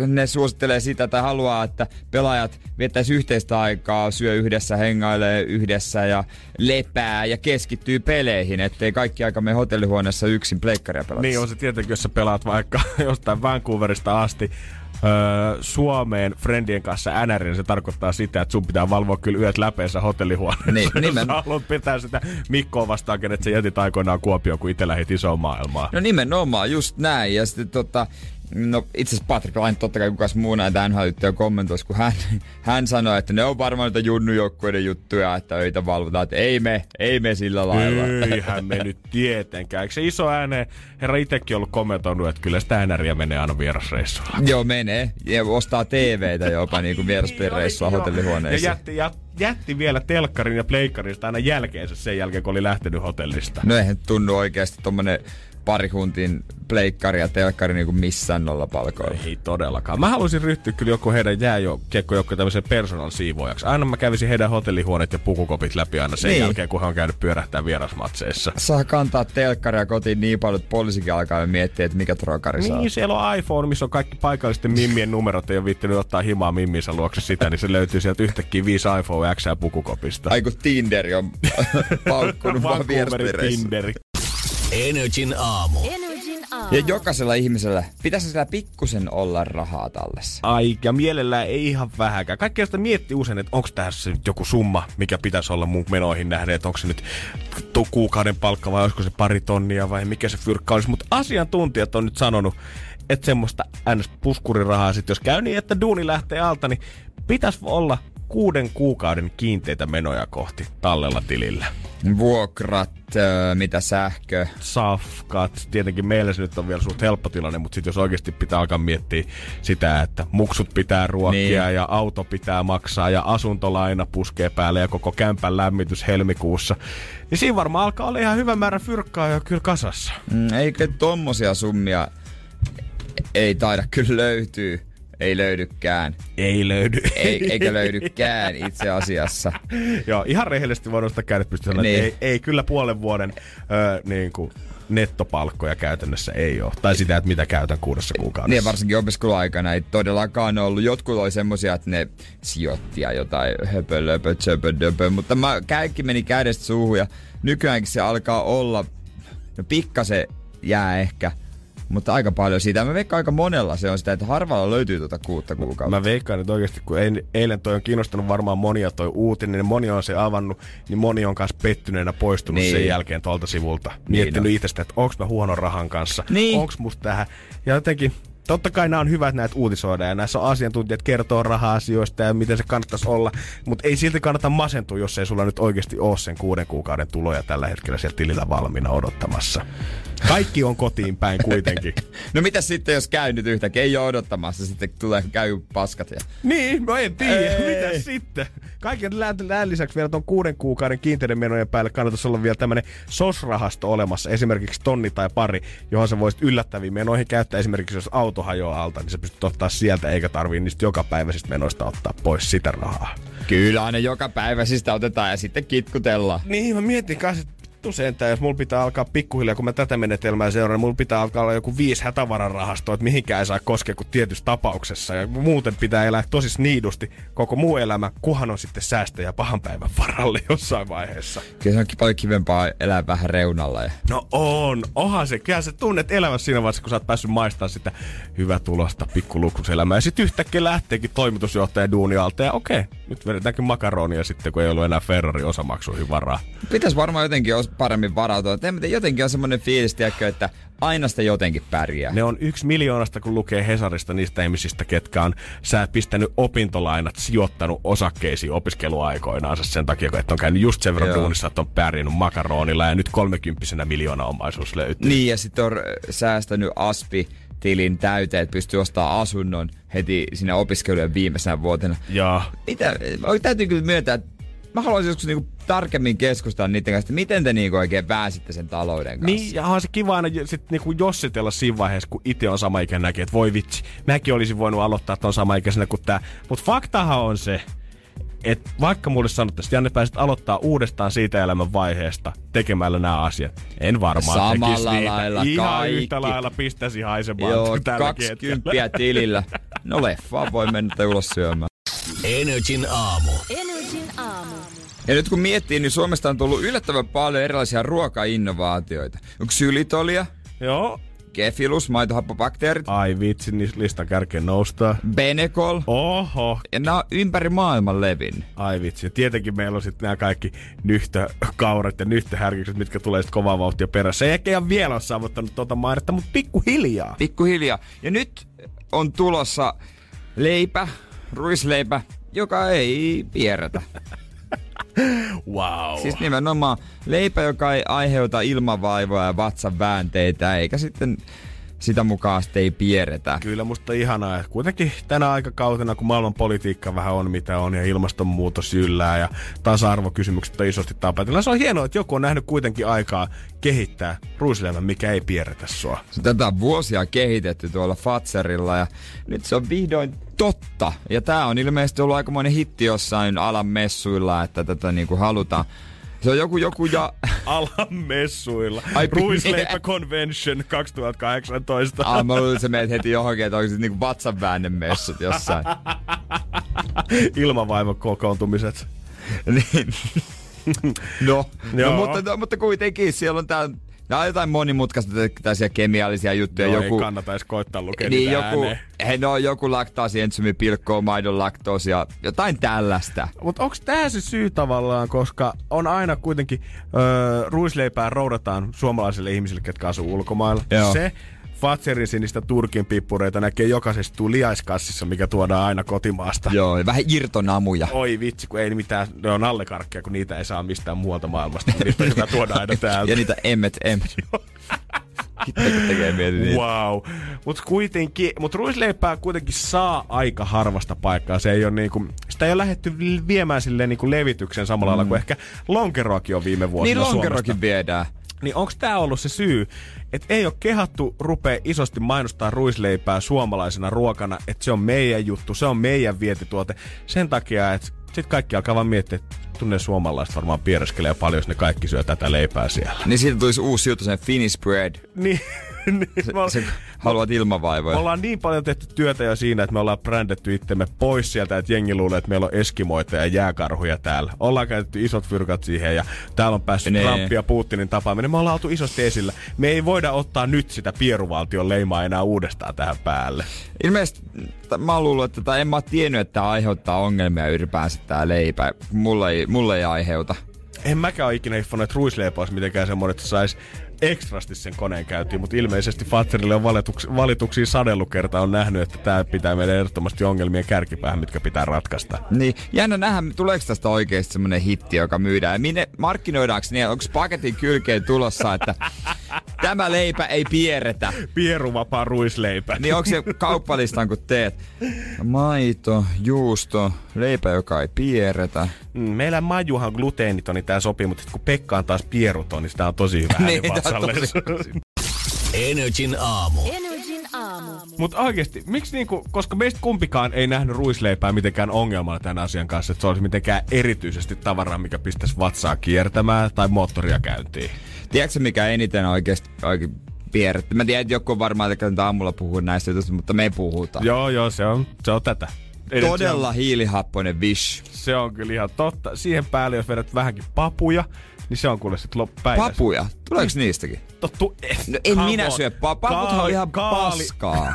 ne suosittelee sitä tai haluaa, että pelaajat viettäisi yhteistä aikaa, syö yhdessä, hengailee yhdessä ja lepää ja keskittyy peleihin, ettei kaikki aika mene hotellihuoneessa yksin pleikkaria pelata. Niin on se tietenkin, jos sä pelaat vaikka [laughs] jostain Vancouverista asti öö, Suomeen friendien kanssa NR, niin se tarkoittaa sitä, että sun pitää valvoa kyllä yöt läpeensä hotellihuoneessa. Niin, [laughs] jos nimenomaan. haluat pitää sitä Mikkoa vastaan, kenet sä jätit aikoinaan Kuopioon, kun itse lähit isoon maailmaan. No nimenomaan, just näin. Ja sitten tota, no itse asiassa Patrick Laine, totta kai kukas muu näitä nhl kommentoisi, kun hän, hän sanoi, että ne on varmaan niitä junnujoukkueiden juttuja, että öitä valvotaan, että ei me, ei me sillä lailla. Eihän me nyt tietenkään. Eikö se iso ääneen herra itekin ollut kommentoinut, että kyllä sitä NRiä menee aina vierasreissulla. Joo, menee. Ja ostaa TVtä jopa niin kuin vieraspereissua Ja hotellihuoneessa. jätti, jät, jätti vielä telkkarin ja pleikkarista aina jälkeensä sen jälkeen, kun oli lähtenyt hotellista. No eihän tunnu oikeasti tommonen pari huntin pleikkari ja telkkari niinku missään nolla palkoilla. Ei todellakaan. Mä haluaisin ryhtyä kyllä joku heidän jääjo kiekkojoukkojen tämmöisen personal siivoojaksi. Aina mä kävisin heidän hotellihuoneet ja pukukopit läpi aina sen Niin. niin. jälkeen, kun hän on käynyt pyörähtää vierasmatseissa. Saa kantaa telkkaria kotiin niin paljon, että poliisikin alkaa miettiä, että mikä trokari saa. Niin, siellä on iPhone, missä on kaikki paikallisten mimmien numerot, ei ole viittinyt ottaa himaa mimminsä luokse sitä, niin se löytyy sieltä yhtäkkiä viisi iPhone X pukukopista. Ai kun Tinderi on [laughs] paukkunut vaan. Tinderi. Energin aamu. Energin aamu. Ja jokaisella ihmisellä pitäisi sillä pikkusen olla rahaa tallessa. Ai, ja mielellään ei ihan vähäkään. Kaikki sitä miettii usein, että onko tässä nyt joku summa, mikä pitäisi olla mun menoihin nähden, että onko se nyt tu- kuukauden palkka vai olisiko se pari tonnia vai mikä se fyrkka olisi. Mutta asiantuntijat on nyt sanonut, että semmoista ns-puskurirahaa sit jos käy niin, että duuni lähtee alta, niin pitäisi olla kuuden kuukauden kiinteitä menoja kohti tallella tilillä. Vuokrat, öö, mitä sähkö. safkat. Tietenkin meillä se nyt on vielä suht helppo tilanne, mutta sitten jos oikeasti pitää alkaa miettiä sitä, että muksut pitää ruokkia Niin. ja auto pitää maksaa ja asuntolaina puskee päälle ja koko kämpän lämmitys helmikuussa, niin siinä varmaan alkaa olla ihan hyvä määrä fyrkkaa jo kyllä kasassa. Mm, eikö tommosia summia ei taida kyllä löytyy. Ei löydykään. Ei löydy. Ei, eikä löydykään [laughs] itse asiassa. Joo, ihan rehellisesti voin nostaa kädet pystyyn, Niin. ei, ei kyllä puolen vuoden ö, niin kuin nettopalkkoja käytännössä ei ole. Tai sitä, että mitä käytän kuudessa kuukaudessa. Niin varsinkin opiskeluaikana ei todellakaan ollut. Jotkut oli semmosia, että ne sijoitti ja jotain höpölöpö, tsöpödöpö, mutta mä, kaikki meni kädestä suuhun ja nykyäänkin se alkaa olla, no pikkasen jää ehkä Mutta aika paljon siitä. Mä veikkaan aika monella se on sitä, että harvalla löytyy tuota kuutta kuukautta. Mä veikkaan, että oikeasti kun ein- eilen toi on kiinnostanut varmaan monia toi uutinen, niin moni on se avannut, niin moni on kanssa pettyneenä poistunut Niin. sen jälkeen tuolta sivulta. Miettinyt on. itsestä, että onks mä huono rahan kanssa, Niin. onks musta tähän. Ja jotenkin, totta kai nämä on hyvät näitä uutisoida ja näissä on asiantuntijat kertoo raha-asioista ja miten se kannattaisi olla, mutta ei silti kannata masentua, jos ei sulla nyt oikeasti ole sen kuuden kuukauden tuloja tällä hetkellä siellä tilillä valmiina odottamassa. Kaikki on kotiin päin kuitenkin. [laughs] No mitä sitten, jos käy nyt yhtäkkiä? Ei ole odottamassa, sitten tulee käy paskat. Ja... Niin, no en tiedä. Mitä sitten? Kaiken lään, lisäksi vielä tuon kuuden kuukauden kiinteiden menojen päälle kannattaisi olla vielä tämmöinen SOS-rahasto olemassa. Esimerkiksi tonni tai pari, johon sä voisit yllättäviin menoihin käyttää. Esimerkiksi jos auto hajoaa alta, niin sä pystyt ottaa sieltä, eikä tarvii niistä jokapäiväisistä menoista ottaa pois sitä rahaa. Kyllä aina joka päivä sitä otetaan ja sitten kitkutellaan. Niin, mä mietin kanssa, että vittu sentään, jos mulla pitää alkaa pikkuhiljaa, kun mä tätä menetelmää seuraan, niin mulla pitää alkaa olla joku viisi hätävararahastoa, että mihinkään ei saa koskea kuin tietyssä tapauksessa. Ja muuten pitää elää tosi sniidusti koko muu elämä, kuhan on sitten säästöjä pahan päivän varalle jossain vaiheessa. Kyllä se onkin paljon kivempaa elää vähän reunalla. Ja... No on, onhan se. Kyllä sä tunnet elämässä siinä vaiheessa, kun sä oot päässyt maistamaan sitä hyvää tulosta, pikkuluksuselämää. Ja sitten yhtäkkiä lähteekin toimitusjohtaja duuni alta ja okei, nyt vedetäänkin makaronia sitten, kun ei ollut enää Ferrari osamaksuihin varaa. Pitäisi varmaan jotenkin paremmin varautua. Tiedä, jotenkin on semmoinen fiilis, tiedätkö, että aina sitä jotenkin pärjää. Ne on yksi miljoonasta, kun lukee Hesarista niistä ihmisistä, ketkä on sä pistänyt opintolainat, sijoittanut osakkeisiin opiskeluaikoinaansa sen takia, että on käynyt just sen verran Joo. duunissa, että on pärjännyt makaronilla ja nyt kolmekymppisenä miljoona omaisuus löytyy. Niin, ja sitten on äh, säästänyt aspi tilin täyteen, että pystyy ostamaan asunnon heti siinä opiskelujen viimeisenä vuotena. Ja Mitä, täytyy kyllä myöntää, että mä haluaisin joskus niinku tarkemmin keskustella niiden kanssa, että miten te niinku oikein pääsitte sen talouden kanssa. Niin, ja onhan se kiva aina sit niinku jossitella siinä vaiheessa, kun itse on sama ikäinen näkee, että voi vitsi, mäkin olisin voinut aloittaa ton sama ikäisenä kuin tää. Mutta faktahan on se, että vaikka mulle sanottaisiin, että Janne pääsit aloittaa uudestaan siitä elämän vaiheesta tekemällä nämä asiat, en varmaan Samalla tekisi niitä. lailla Ihan kaikki. yhtä lailla pistäisi haisemaan Joo, tälläkin 20 hetkellä. tilillä. No leffaan voi mennä ulos syömään. Energin aamu. Energin aamu. Ja nyt kun miettii, niin Suomesta on tullut yllättävän paljon erilaisia ruokainnovaatioita. Onko sylitolia, Joo. Kefilus, maitohappobakteerit, Ai vitsi, niin listan kärkeen noustaa. benekol. Oho. Ja nämä on ympäri maailman levin. Ai vitsi. Ja tietenkin meillä on sitten nämä kaikki nyhtökaurat ja nyhtöhärkikset, mitkä tulee sitten kovaa vauhtia perässä. Ei ehkä ihan vielä ole saavuttanut tuota mainetta, mutta pikkuhiljaa. Pikkuhiljaa. Ja nyt on tulossa leipä, ruisleipä, joka ei pierrätä. [laughs] Wow. Siis nimenomaan leipä, joka ei aiheuta ilmavaivoja ja vatsan väänteitä, eikä sitten sitä mukaan sitten ei pierretä. Kyllä musta ihanaa, että kuitenkin tänä aikakautena, kun maailman politiikka vähän on mitä on ja ilmastonmuutos yllää ja tasa-arvokysymykset on isosti tapetilla. Se on hienoa, että joku on nähnyt kuitenkin aikaa kehittää ruisleivän, mikä ei pierretä sua. Tätä on vuosia kehitetty tuolla Fatserilla ja nyt se on vihdoin totta. Ja tää on ilmeisesti ollut aikamoinen hitti jossain alan messuilla, että tätä niinku halutaan. Se on joku, joku ja... [laughs] Alan messuilla. Ai, Ruisleipä Convention 2018. Ah, mä luulin, että sä meet heti johonkin, että onko se niinku vatsanväännemessut jossain. [laughs] Ilmavaivakokoontumiset. niin. no, no, mutta, no, mutta kuitenkin siellä on tää, on jotain monimutkaista tällaisia kemiallisia juttuja. Joo, joku, ei kannata edes koittaa lukea niin joku, he, no, joku laktaasientsyymi pilkkoo maidon laktoosia, jotain tällaista. Mutta onko tämä se syy tavallaan, koska on aina kuitenkin öö, ruisleipää roudataan suomalaisille ihmisille, ketkä asuu ulkomailla. Joo. Se Fatserin sinistä Turkin pippureita näkee jokaisesta liaiskassissa, mikä tuodaan aina kotimaasta. Joo, vähän irtonamuja. Oi vitsi, kun ei mitään, ne on allekarkkeja, kun niitä ei saa mistään muualta maailmasta. Niitä on hyvä tuoda aina [laughs] täältä. Ja niitä emmet emmet. [laughs] Tekee niitä. Wow. Mutta kuitenkin, mut ruisleipää kuitenkin saa aika harvasta paikkaa. Se ei ole niinku, sitä ei ole lähdetty viemään silleen niinku levityksen samalla lailla kuin ehkä lonkeroakin on viime vuosina Niin Suomesta. lonkerokin viedään. Niin onko tämä ollut se syy, että ei ole kehattu rupea isosti mainostaa ruisleipää suomalaisena ruokana, että se on meidän juttu, se on meidän vientituote. Sen takia, että sitten kaikki alkaa vaan miettiä, että tunne suomalaiset varmaan piereskelee paljon, jos ne kaikki syö tätä leipää siellä. Niin siitä tulisi uusi juttu, sen Finnish bread. Niin. [laughs] niin, me, olla- Se, haluat me ilmavaivoja. ollaan niin paljon tehty työtä jo siinä, että me ollaan brändetty itsemme pois sieltä, että jengi luulee, että meillä on eskimoita ja jääkarhuja täällä. Ollaan käytetty isot fyrkat siihen ja täällä on päässyt Nee. Trump ja Putinin tapaaminen. Me ollaan oltu isosti esillä. Me ei voida ottaa nyt sitä pieruvaltion leimaa enää uudestaan tähän päälle. Ilmeisesti mä oon luullut, että en mä tiennyt, että tää aiheuttaa ongelmia ylipäänsä tää leipä. Mulle ei, mulle ei aiheuta. En mäkään ole ikinä hiffannut, että ruisleipä olisi mitenkään semmoinen, että se sais ekstrasti sen koneen käyntiin, mutta ilmeisesti Fatserille on valituksi, valituksiin sadellukerta on nähnyt, että tämä pitää meidän ehdottomasti ongelmien kärkipäähän, mitkä pitää ratkaista. Niin, jännä nähdä, tuleeko tästä oikeasti semmonen hitti, joka myydään. Ja minne markkinoidaanko niin, onko paketin kylkeen tulossa, että tämä leipä ei pierretä. Pieruvapaa ruisleipä. Niin onko se kauppalistan, kun teet maito, juusto, leipä, joka ei pierretä. Mm, Meillä Majuhan gluteenitoni tää sopii, mutta sit kun Pekka on taas pieruton, niin sitä on tosi hyvä Niin, niin, tosi- Energin aamu. Energin aamu. Mutta oikeesti, miksi niinku, koska meistä kumpikaan ei nähnyt ruisleipää mitenkään ongelmana tämän asian kanssa, että se olisi mitenkään erityisesti tavaraa, mikä pistäisi vatsaa kiertämään tai moottoria käyntiin. Tiedätkö mikä eniten oikeasti oikein pierrettä? Mä tiedän, että joku on varmaan että aamulla puhuu näistä jutuista, mutta me puhutaan. Joo, joo, se on, se on tätä. Ei Todella hiilihappoinen wish. Se on, se on kyllä ihan totta. Siihen päälle, jos vedät vähänkin papuja, niin se on kuule sit loppupäivä. Papuja? Tuleeko niistäkin? Tottu, eh, No en minä on. syö. Pa- paputhan on ihan kaali- paskaa.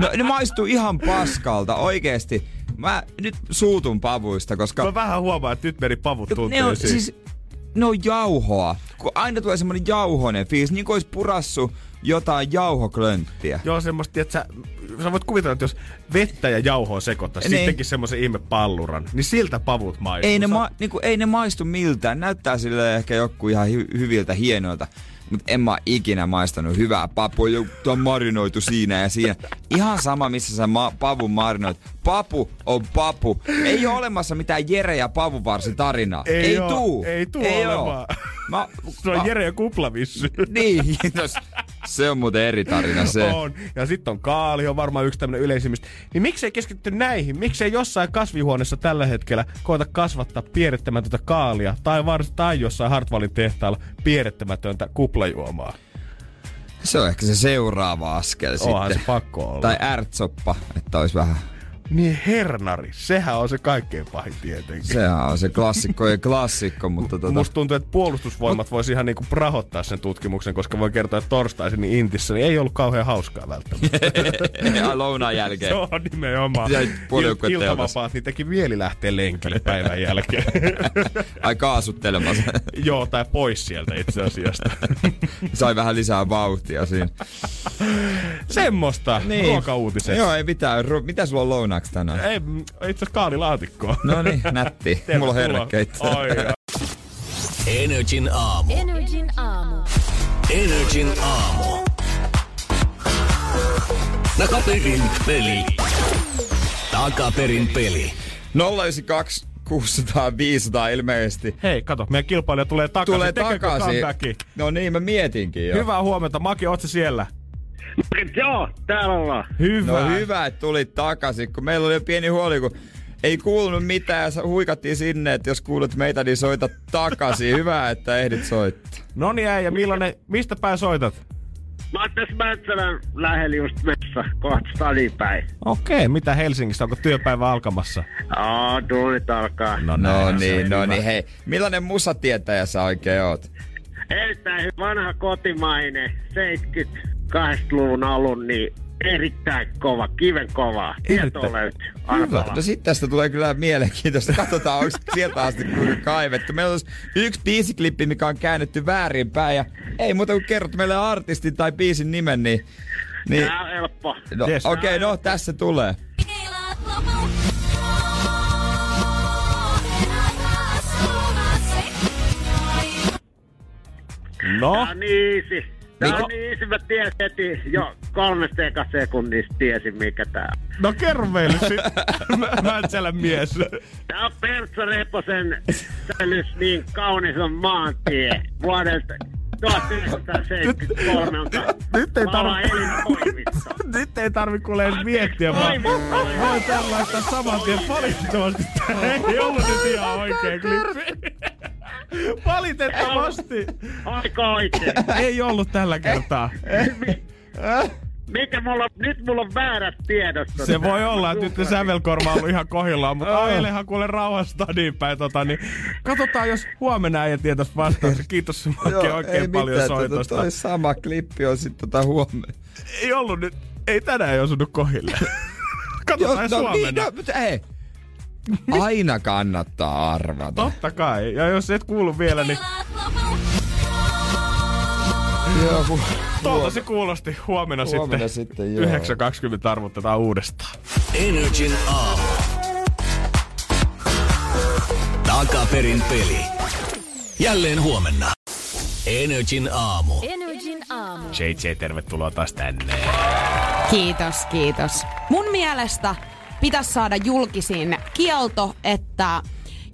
No ne maistuu ihan paskalta, oikeesti. Mä nyt suutun pavuista, koska Mä vähän huomaan, että nyt meni pavut on tunteisiin. siis ne on jauhoa. Kun aina tulee semmonen jauhonen fiilis, niin kuin olisi purassu jotain jauhoklönttiä. Joo, semmoista, että sä, sä voit kuvitella, että jos vettä ja jauhoa sekoittaa, Niin. sittenkin semmoisen ihme palluran, niin siltä pavut maistuu. Ei ne, ma- niinku, ei ne maistu miltään. Näyttää sille ehkä joku ihan hy- hyviltä, hienoilta. Mutta en mä ikinä maistanut hyvää papua. Joku on marinoitu siinä ja siinä. Ihan sama, missä sä ma- pavun marinoit. Papu on papu. Ei ole olemassa mitään Jere ja Pavuvarsi tarinaa. Ei ei oo, tuu. ei tuu ei olemaan. oo. Mä, Se on mä- Jere ja kuplavissy. Niin, [laughs] kiitos. Se on muuten eri tarina se. On. Ja sitten on kaali, on varmaan yksi tämmönen yleisimmistä. Niin miksei keskitty näihin? Miksei jossain kasvihuoneessa tällä hetkellä koeta kasvattaa pierettämätöntä kaalia tai, vars, tai jossain Hartwallin tehtaalla pierettämätöntä kuplajuomaa? Se on ehkä se seuraava askel Onhan sitten. se pakko olla. Tai ärtsoppa, että olisi vähän Niin hernari, sehän on se kaikkein pahin tietenkin. Sehän on se klassikko ja klassikko, mutta tota... Musta tuntuu, että puolustusvoimat voisi ihan niinku rahoittaa sen tutkimuksen, koska voi kertoa, että torstaisin niin Intissä niin ei ollut kauhean hauskaa välttämättä. [laughs] Lounaan jälkeen. On nimenomaan. Il- iltavapaat, niin teki mieli lähteä lenkille päivän jälkeen. [laughs] Ai kaasuttelemassa. [laughs] Joo, tai pois sieltä itse asiasta. Sai vähän lisää vauhtia siinä. Semmosta niin. ruokauutiset. Joo, ei mitään. Ru- mitä sulla on lounaaksi tänään? Ei, itse asiassa kaalilaatikkoa. No niin, nätti. [laughs] Mulla on hernekeitto. Energin aamu. Energin aamu. Energin aamu. Takaperin peli. Takaperin peli. 092 600 500 ilmeisesti. Hei, kato, meidän kilpailija tulee takaisin. Tulee Tekeekö takaisin. comebackin? No niin, mä mietinkin jo. Hyvää huomenta. Maki, oot sä siellä? Joo, täällä ollaan. Hyvä. No hyvä, että tulit takaisin, kun meillä oli jo pieni huoli, kun ei kuulunut mitään ja huikattiin sinne, että jos kuulet meitä, niin soita takaisin. [laughs] Hyvä, että ehdit soittaa. No niin äijä, millainen, mistä päin soitat? Mä oon tässä Mäntsälän lähellä just messa, kohta stadipäin. Okei, mitä Helsingissä? Onko työpäivä alkamassa? Aa, tunnit alkaa. No se niin, no niin, hei. Millainen musatietäjä sä oikein oot? Erittäin vanha kotimainen, 78-luvun alun, niin erittäin kova, kiven kova. Tieto Erittäin. löytyy. Hyvä. No sit tästä tulee kyllä mielenkiintoista. Katsotaan, onko sieltä asti kuinka kaivettu. Meillä olisi yksi biisiklippi, mikä on käännetty väärinpäin. Ja ei muuta kuin kerrot meille artistin tai biisin nimen, niin... niin Tää on helppo. no, Yes. Okei, okay, no tässä tulee. No, Tää on niin easy. Mikä- on niin easy, mä tiesin heti jo kolmesta eka sekunnista tiesin mikä tää on. no kerro meille sit. [laughs] Mä- Mäntsälän mies. Tää on Pertsa Reposen säilys niin kaunis on maantie vuodelta 1973 on Nyt ei tarvi-. [laughs] Nyt ei tarvi kuule edes miettiä, vaan voi tällä laittaa saman tien valitettavasti. Tää [laughs] ei ollut nyt ihan oikea klippi. [laughs] Valitettavasti. Aika oikein. Ei ollut tällä kertaa. Mikä mulla, nyt mulla on väärät tiedot. Se voi olla, että nyt ne sävelkorva on ollut ihan kohillaan, mutta ajelehan kuule rauhasta niin päin. Tota, niin katsotaan, jos huomenna ei tietäisi vastauksen. Kiitos Maki oikein paljon soitosta. Toi sama klippi on sitten tota huomenna. Ei ollut nyt, ei tänään ei osunut kohille. [laughs] katsotaan, jos no, huomenna. Niin, no, mutta ei. Aina kannattaa arvata. Totta kai. Ja jos et kuulu vielä, niin Joo, kun tuolta se kuulosti huomenna, Huomenna sitten. sitten, joo. 9.20 arvotetaan uudestaan. Energin aamu. Takaperin peli. Jälleen huomenna. Energin aamu. Energin aamu. JJ, tervetuloa taas tänne. Kiitos, kiitos. Mun mielestä pitäisi saada julkisin kielto, että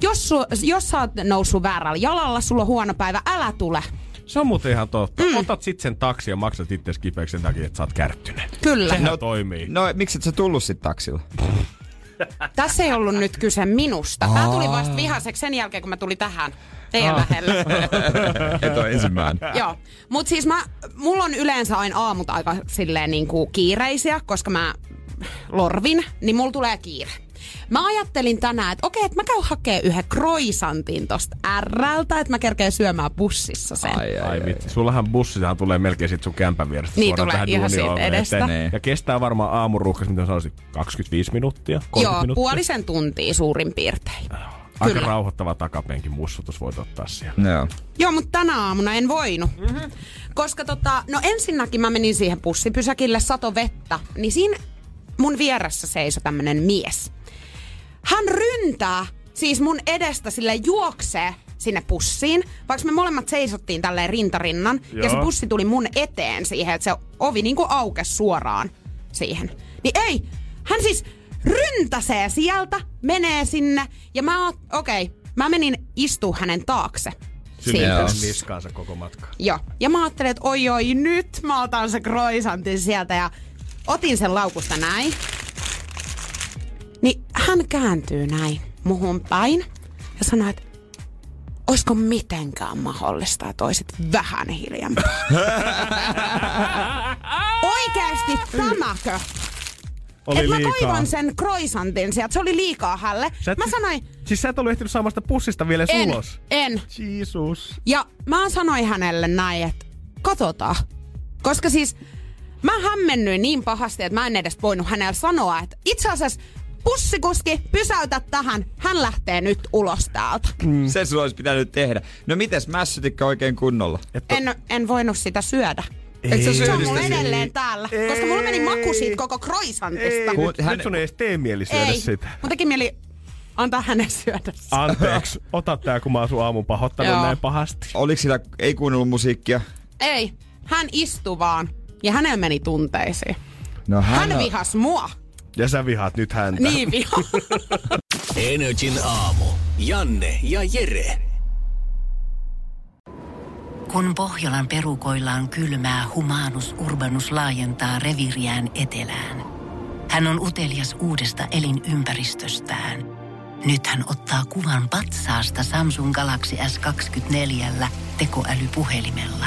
jos, su, jos sä oot noussut väärällä jalalla, sulla on huono päivä, älä tule. Se on muuten ihan totta. Mm. Otat sit sen taksi ja maksat itse kipeäksi sen takia, että sä oot kärttynyt. Kyllä. Sehän no, toimii. No, miksi et sä tullut sit taksilla? Tässä ei ollut nyt kyse minusta. Mä tulin vasta vihaseksi sen jälkeen, kun mä tulin tähän teidän lähelle. [laughs] Et ole ensimmäinen. Joo. Mut siis mä, mulla on yleensä aina aamut aika silleen niinku kiireisiä, koska mä lorvin, niin mulla tulee kiire. Mä ajattelin tänään, että okei, että mä käyn hakee yhden kroisantin tosta Rltä, että mä kerkeen syömään bussissa sen. Ai, ai, Ai ai. vitsi, sullahan bussisahan tulee melkein sit sun kämpän vierestä Niin suoraan tulee, tähän ihan siitä edestä. eteen. Niin. Ja kestää varmaan aamuruuhkas, mitä sanoisin, 25 minuuttia, 30 Joo, minuuttia. puolisen tuntia suurin piirtein. Aika kyllä. rauhoittava takapenkin mussutus voit ottaa siellä. Joo. Joo, mutta tänä aamuna en voinut. Mm-hmm. Koska tota, no ensinnäkin mä menin siihen pussipysäkille, sato vettä, niin siinä mun vieressä seisoi tämmönen mies. Hän ryntää, siis mun edestä sille juoksee sinne pussiin, vaikka me molemmat seisottiin tälleen rintarinnan, ja se Joo. pussi tuli mun eteen siihen, että se ovi niinku aukesi suoraan siihen. Niin ei, hän siis ryntäsee sieltä, menee sinne, ja mä oot, okei, okay, mä menin istua hänen taakse. Sinne Siinä. Joo. niskaansa koko matka. Joo. Ja mä ajattelin, että oi oi, nyt mä otan se kroisantin sieltä ja otin sen laukusta näin. Niin hän kääntyy näin muhun päin ja sanoi, että olisiko mitenkään mahdollista, että olisit vähän hiljempaa. [laughs] Oikeesti tämäkö? Oli että mä liikaa. toivon sen kroisantin sieltä, se oli liikaa hälle. Sä et- Mä sanoin, Siis sä et ollut ehtinyt saamasta pussista vielä en, ulos. en. Jeesus. Ja mä sanoin hänelle näin, että katsotaan. Koska siis mä hämmennyin niin pahasti, että mä en edes voinut hänelle sanoa, että itse asiassa pussikuski, pysäytä tähän, hän lähtee nyt ulos täältä. Mm. Se sulla olisi pitänyt tehdä. No mites, mässytikö oikein kunnolla? En, en voinut sitä syödä. Eikö sä Se on mulla edelleen täällä, koska mulla meni maku siitä koko kroisantista. Ei, Kun nyt, hän- nyt sun ei edes tee mieli syödä Ei, sitä. mun teki mieli antaa hänen syödä sitä. Anteeksi, ota tää kun mä oon sun aamun pahoittanut Joo. näin pahasti. Oliko sillä, ei kuunnellut musiikkia? Ei, hän istui vaan ja hänellä meni tunteisiin. No hän, Hän on- vihas mua. Ja sä vihaat nyt häntä. Niin viha. [laughs] Energin aamu. Janne ja Jere. Kun Pohjolan perukoillaan kylmää, humanus urbanus laajentaa reviriään etelään. Hän on utelias uudesta elinympäristöstään. Nyt hän ottaa kuvan patsaasta Samsung Galaxy S24 tekoälypuhelimella.